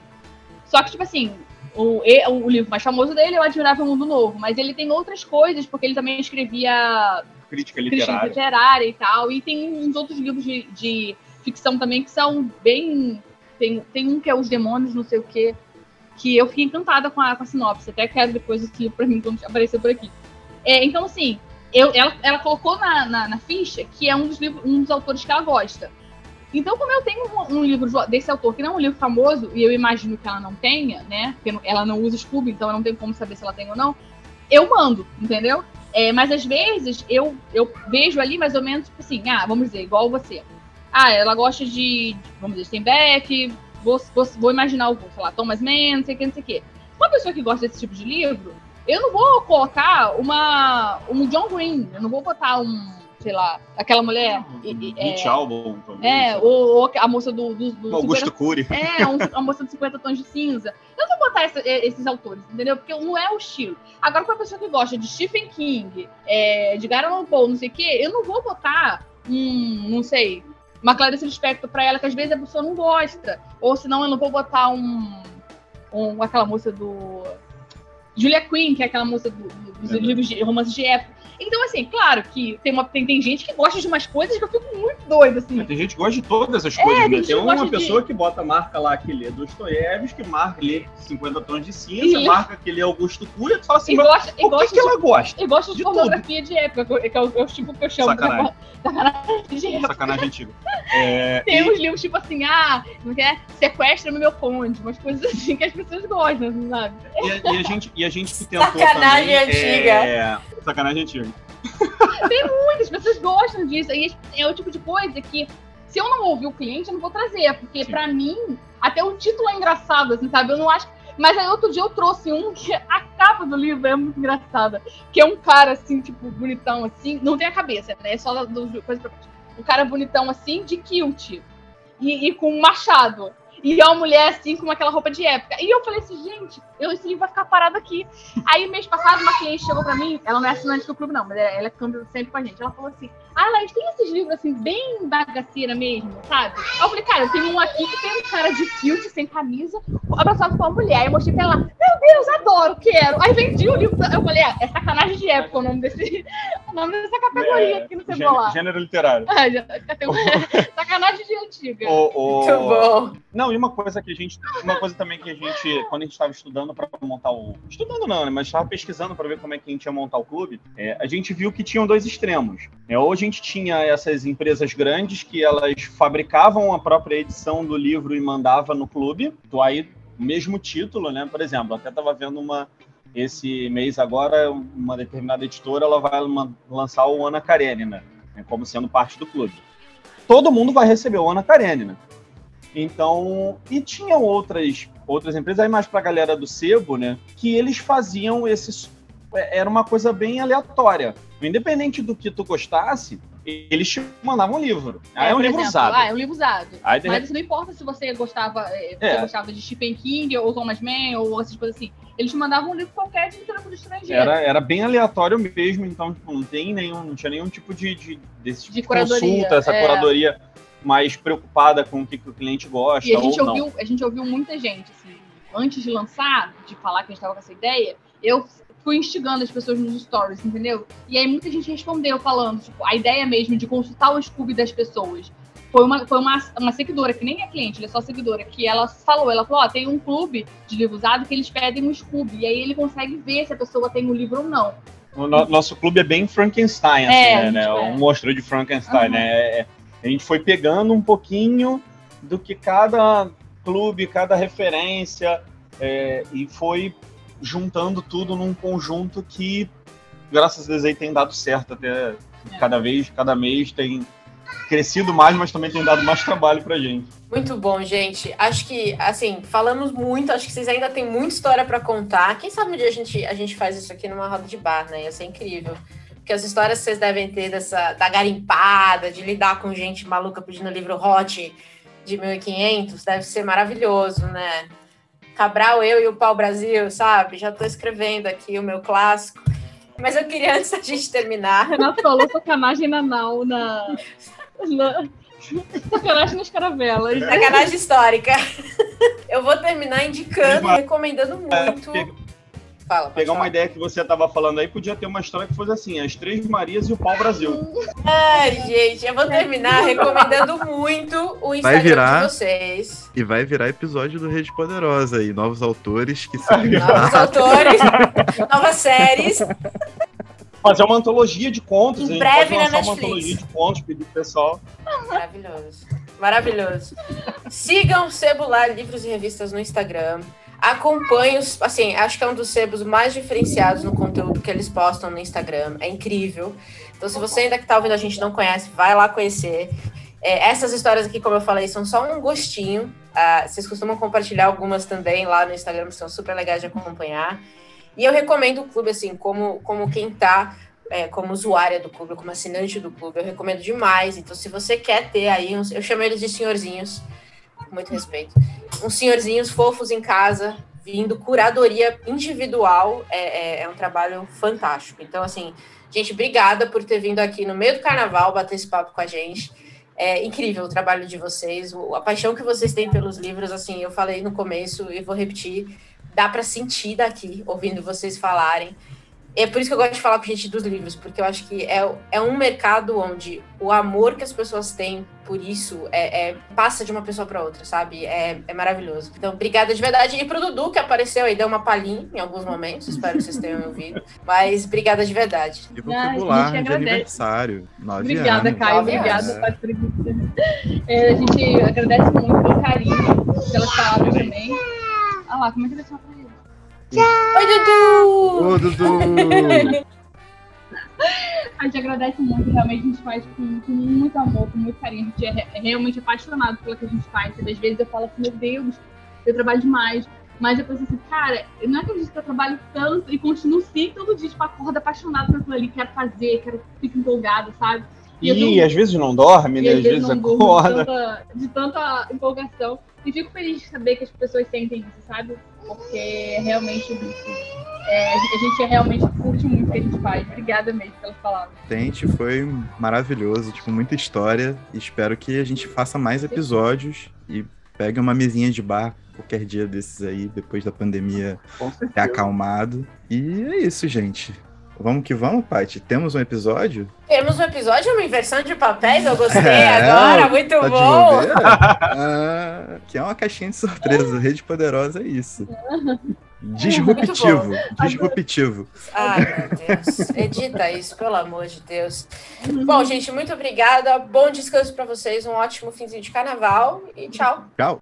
Só que, tipo assim, o, o livro mais famoso dele é o Admirável Mundo Novo, mas ele tem outras coisas, porque ele também escrevia Crítica crítica literária. literária e tal. E tem uns outros livros de, de ficção também que são bem. Tem, tem um que é Os Demônios, não sei o quê, que eu fiquei encantada com a, com a sinopse. Até quero depois esse livro pra mim quando aparecer por aqui. É, então, assim, eu, ela, ela colocou na, na, na ficha que é um dos, livros, um dos autores que ela gosta. Então, como eu tenho um, um livro de- desse autor que não é um livro famoso, e eu imagino que ela não tenha, né? Porque ela não usa Scooby, então eu não tenho como saber se ela tem ou não, eu mando, entendeu? É, mas às vezes eu, eu vejo ali mais ou menos, tipo assim, ah, vamos dizer, igual você. Ah, ela gosta de, vamos dizer, Steinbeck, vou, vou, vou imaginar sei lá, Thomas Mann, não sei o que, não sei o que. Uma pessoa que gosta desse tipo de livro, eu não vou colocar uma, um John Green, eu não vou botar um, sei lá, aquela mulher. Hit é, Album, talvez. é, ou, ou a moça do. do, do Augusto Cury. é, um, uma moça de 50 tons de cinza. Eu não vou botar essa- esses autores, entendeu? Porque não é o estilo. Agora, pra pessoa que gosta de Stephen King, é, de Allan Poe, não sei o quê, eu não vou botar um, não sei, uma Clarice Lispector pra ela, que às vezes a pessoa não gosta. Ou senão eu não vou botar um, um aquela moça do... Julia Quinn, que é aquela moça do- Verdade. livros de romances de época. Então, assim, claro que tem, uma, tem, tem gente que gosta de umas coisas que eu fico muito doida, assim. Mas Tem gente que gosta de todas as coisas, tem né? Tem uma gosta de- pessoa que bota a marca lá que lê Dostoiévski, que marca lê 50 tons de cinza, E- marca que lê Augusto Cury, tu fala assim, E gosta, e por que, gosta que de ela gosta? Eu gosto de, De pornografia de época, que é o, é o tipo que eu chamo Sacanagem. de sacanagem de época. Sacanagem antiga. É, Tem e- uns livros tipo assim, ah, não quer? Sequestra-me meu conde, umas coisas assim que as pessoas gostam, assim, sabe? E a, e a gente, e a gente que tentou Sacanagem também, antiga. É... Sacanagem antiga. Muitas pessoas gostam disso. E é o tipo de coisa que, se eu não ouvir o cliente, eu não vou trazer. Porque Sim. pra mim, até o título é engraçado, assim, sabe? Eu não acho. Mas aí outro dia eu trouxe um que a capa do livro é muito engraçada. Que é um cara assim, tipo, bonitão assim. Não tem a cabeça, né? É só do, do, coisa pra Um cara bonitão assim, de kilt. E, e com um machado. E é uma mulher assim, com aquela roupa de época. E eu falei assim, gente, eu, esse livro vai ficar parado aqui. Aí, mês passado, uma cliente chegou pra mim, ela não é assinante do clube, não, mas ela é sempre com a gente. Ela falou assim: Ah, Laís, tem esses livros assim, bem bagaceira mesmo, sabe? Aí eu falei, cara, eu tenho um aqui que tem um cara de filtro, sem camisa, abraçado com uma mulher. Aí eu mostrei pra ela, meu Deus, adoro, quero. Aí vendi o livro. Eu falei, é, é sacanagem de época o nome desse. O nome dessa categoria É, aqui no gê- Cebola. Gênero literário. Ah, já- Sacanagem de antiga. O- o- Muito bom. Não, e uma coisa que a gente. Uma coisa também que a gente, quando a gente estava estudando para montar o. Estudando não, né? Mas estava pesquisando para ver como é que a gente ia montar o clube, é, a gente viu que tinham dois extremos. É, ou a gente tinha essas empresas grandes que elas fabricavam a própria edição do livro e mandava no clube. Então aí, mesmo título, né? Por exemplo, até estava vendo uma. Esse mês agora, uma determinada editora ela vai lançar o Ana Karenina, né, como sendo parte do clube. Todo mundo vai receber o Ana Karenina. Então, e tinham outras outras empresas aí mais para a galera do sebo, né, que eles faziam esses era uma coisa bem aleatória. Independente do que tu gostasse, eles te mandavam um livro. Aí é, um livro exemplo, usado. Ah, é um livro usado. Aí, Mas isso não importa se você gostava, você É. gostava de Stephen King ou Thomas Mann ou essas coisas assim. Eles te mandavam um livro qualquer de literatura estrangeira. era, era bem aleatório mesmo, então tipo, não tem nenhum, não tinha nenhum tipo de, de, desse tipo De consulta, essa é. curadoria mais preocupada com o que, que o cliente gosta E a gente, ou não. ouviu, a gente ouviu muita gente, assim, antes de lançar, de falar que a gente tava com essa ideia, eu fui instigando as pessoas nos stories, entendeu? E aí muita gente respondeu falando, tipo, a ideia mesmo de consultar o Scooby das pessoas. Foi uma, foi uma, uma seguidora, que nem é cliente, ela é só seguidora, que ela falou, ela falou, ó, tem um clube de livro usado que eles pedem um Scooby, e aí ele consegue ver se a pessoa tem o livro ou não. O no- nosso clube é bem Frankenstein, assim, É, né, né? é. Um monstro de Frankenstein, Uhum. né? É- A gente foi pegando um pouquinho do que cada clube, cada referência, é, e foi juntando tudo num conjunto que, graças a Deus, aí tem dado certo até cada vez, cada mês tem crescido mais, mas também tem dado mais trabalho pra gente. Muito bom, gente. Acho que, assim, falamos muito. Acho que vocês ainda têm muita história para contar. Quem sabe um dia a gente, a gente faz isso aqui numa roda de bar, né? Ia ser incrível. Porque as histórias que vocês devem ter dessa, da garimpada, de lidar com gente maluca pedindo livro hot de 1500, deve ser maravilhoso, né? Cabral, eu e o Pau Brasil, sabe? Já tô escrevendo aqui o meu clássico. Mas eu queria, antes da gente terminar, Renato falou sacanagem na nau, na... na... Sacanagem nas caravelas. Sacanagem histórica. Eu vou terminar indicando, recomendando muito. Fala, pode Pegar uma ideia que você estava falando aí, podia ter uma história que fosse assim, as Três Marias e o Pau Brasil. Ai, gente, eu vou terminar recomendando muito o Instagram virar. de vocês. E vai virar episódio do Rede Poderosa aí, novos autores que se Novos autores, novas séries. Fazer uma antologia de contos, Em a gente breve pode na lançar uma Netflix. antologia de contos, pedir pro pessoal. Maravilhoso. Maravilhoso. Sigam o Cebular Livros e Revistas no Instagram. Acompanhe os. Assim, acho que é um dos sebos mais diferenciados no conteúdo que eles postam no Instagram. É incrível. Então, se você ainda que está ouvindo a gente não conhece, vai lá conhecer. É, essas histórias aqui, como eu falei, são só um gostinho. Ah, vocês costumam compartilhar algumas também lá no Instagram, que são super legais de acompanhar. E eu recomendo o clube, assim, como, como quem tá é, como usuária do clube, como assinante do clube, eu recomendo demais. Então, se você quer ter aí, uns, eu chamo eles de senhorzinhos, com muito respeito, uns senhorzinhos fofos em casa, vindo curadoria individual, é, é, é um trabalho fantástico. Então, assim, gente, obrigada por ter vindo aqui no meio do carnaval bater esse papo com a gente. É incrível o trabalho de vocês, a paixão que vocês têm pelos livros, assim, eu falei no começo e vou repetir, dá para sentir daqui, ouvindo vocês falarem. É por isso que eu gosto de falar com gente dos livros, porque eu acho que é, é um mercado onde o amor que as pessoas têm por isso é, é- passa de uma pessoa para outra, sabe? É, é maravilhoso. Então, obrigada de verdade. E pro Dudu, que apareceu aí, deu uma palhinha em alguns momentos, espero que vocês tenham ouvido. Mas obrigada de verdade. E Ah, vocabular gente de aniversário. Nove Obrigada, anos. Caio. Obrigada. Patrícia. É, a gente agradece muito pelo carinho, pelas palavras também. Ah lá, como é que ele chama pra ele? Oi, Dudu! Ô, Dudu! A gente agradece muito, realmente a gente faz com, com muito amor, com muito carinho. A gente é, re- é realmente apaixonado pelo que a gente faz. E às vezes eu falo assim, meu Deus, eu trabalho demais. Mas depois assim, cara, eu não acredito que eu trabalho tanto e continuo sim todo dia, tipo, acordo apaixonado por aquilo ali, quero fazer, quero ficar empolgada, sabe? E eu E às vezes não dorme, E né? às Às vezes vezes não durmo de acorda. tanta, de tanta empolgação. E fico feliz de saber que as pessoas sentem isso, sabe? Porque realmente é, a gente realmente curte muito o que a gente faz. Obrigada mesmo pelas palavras. Tente, foi maravilhoso, tipo, muita história. Espero que a gente faça mais episódios e pegue uma mesinha de bar qualquer dia desses aí, depois da pandemia ter acalmado. E é isso, gente. Vamos que vamos, Paty. Temos um episódio? Temos um episódio, uma inversão de papéis, eu gostei é, agora, muito tá bom. ah, que é uma caixinha de surpresa, Rede Poderosa é isso. Disruptivo, disruptivo. Ai, meu Deus. Edita isso, pelo amor de Deus. Bom, gente, muito obrigada. Bom descanso para vocês, um ótimo finzinho de carnaval e tchau. Tchau.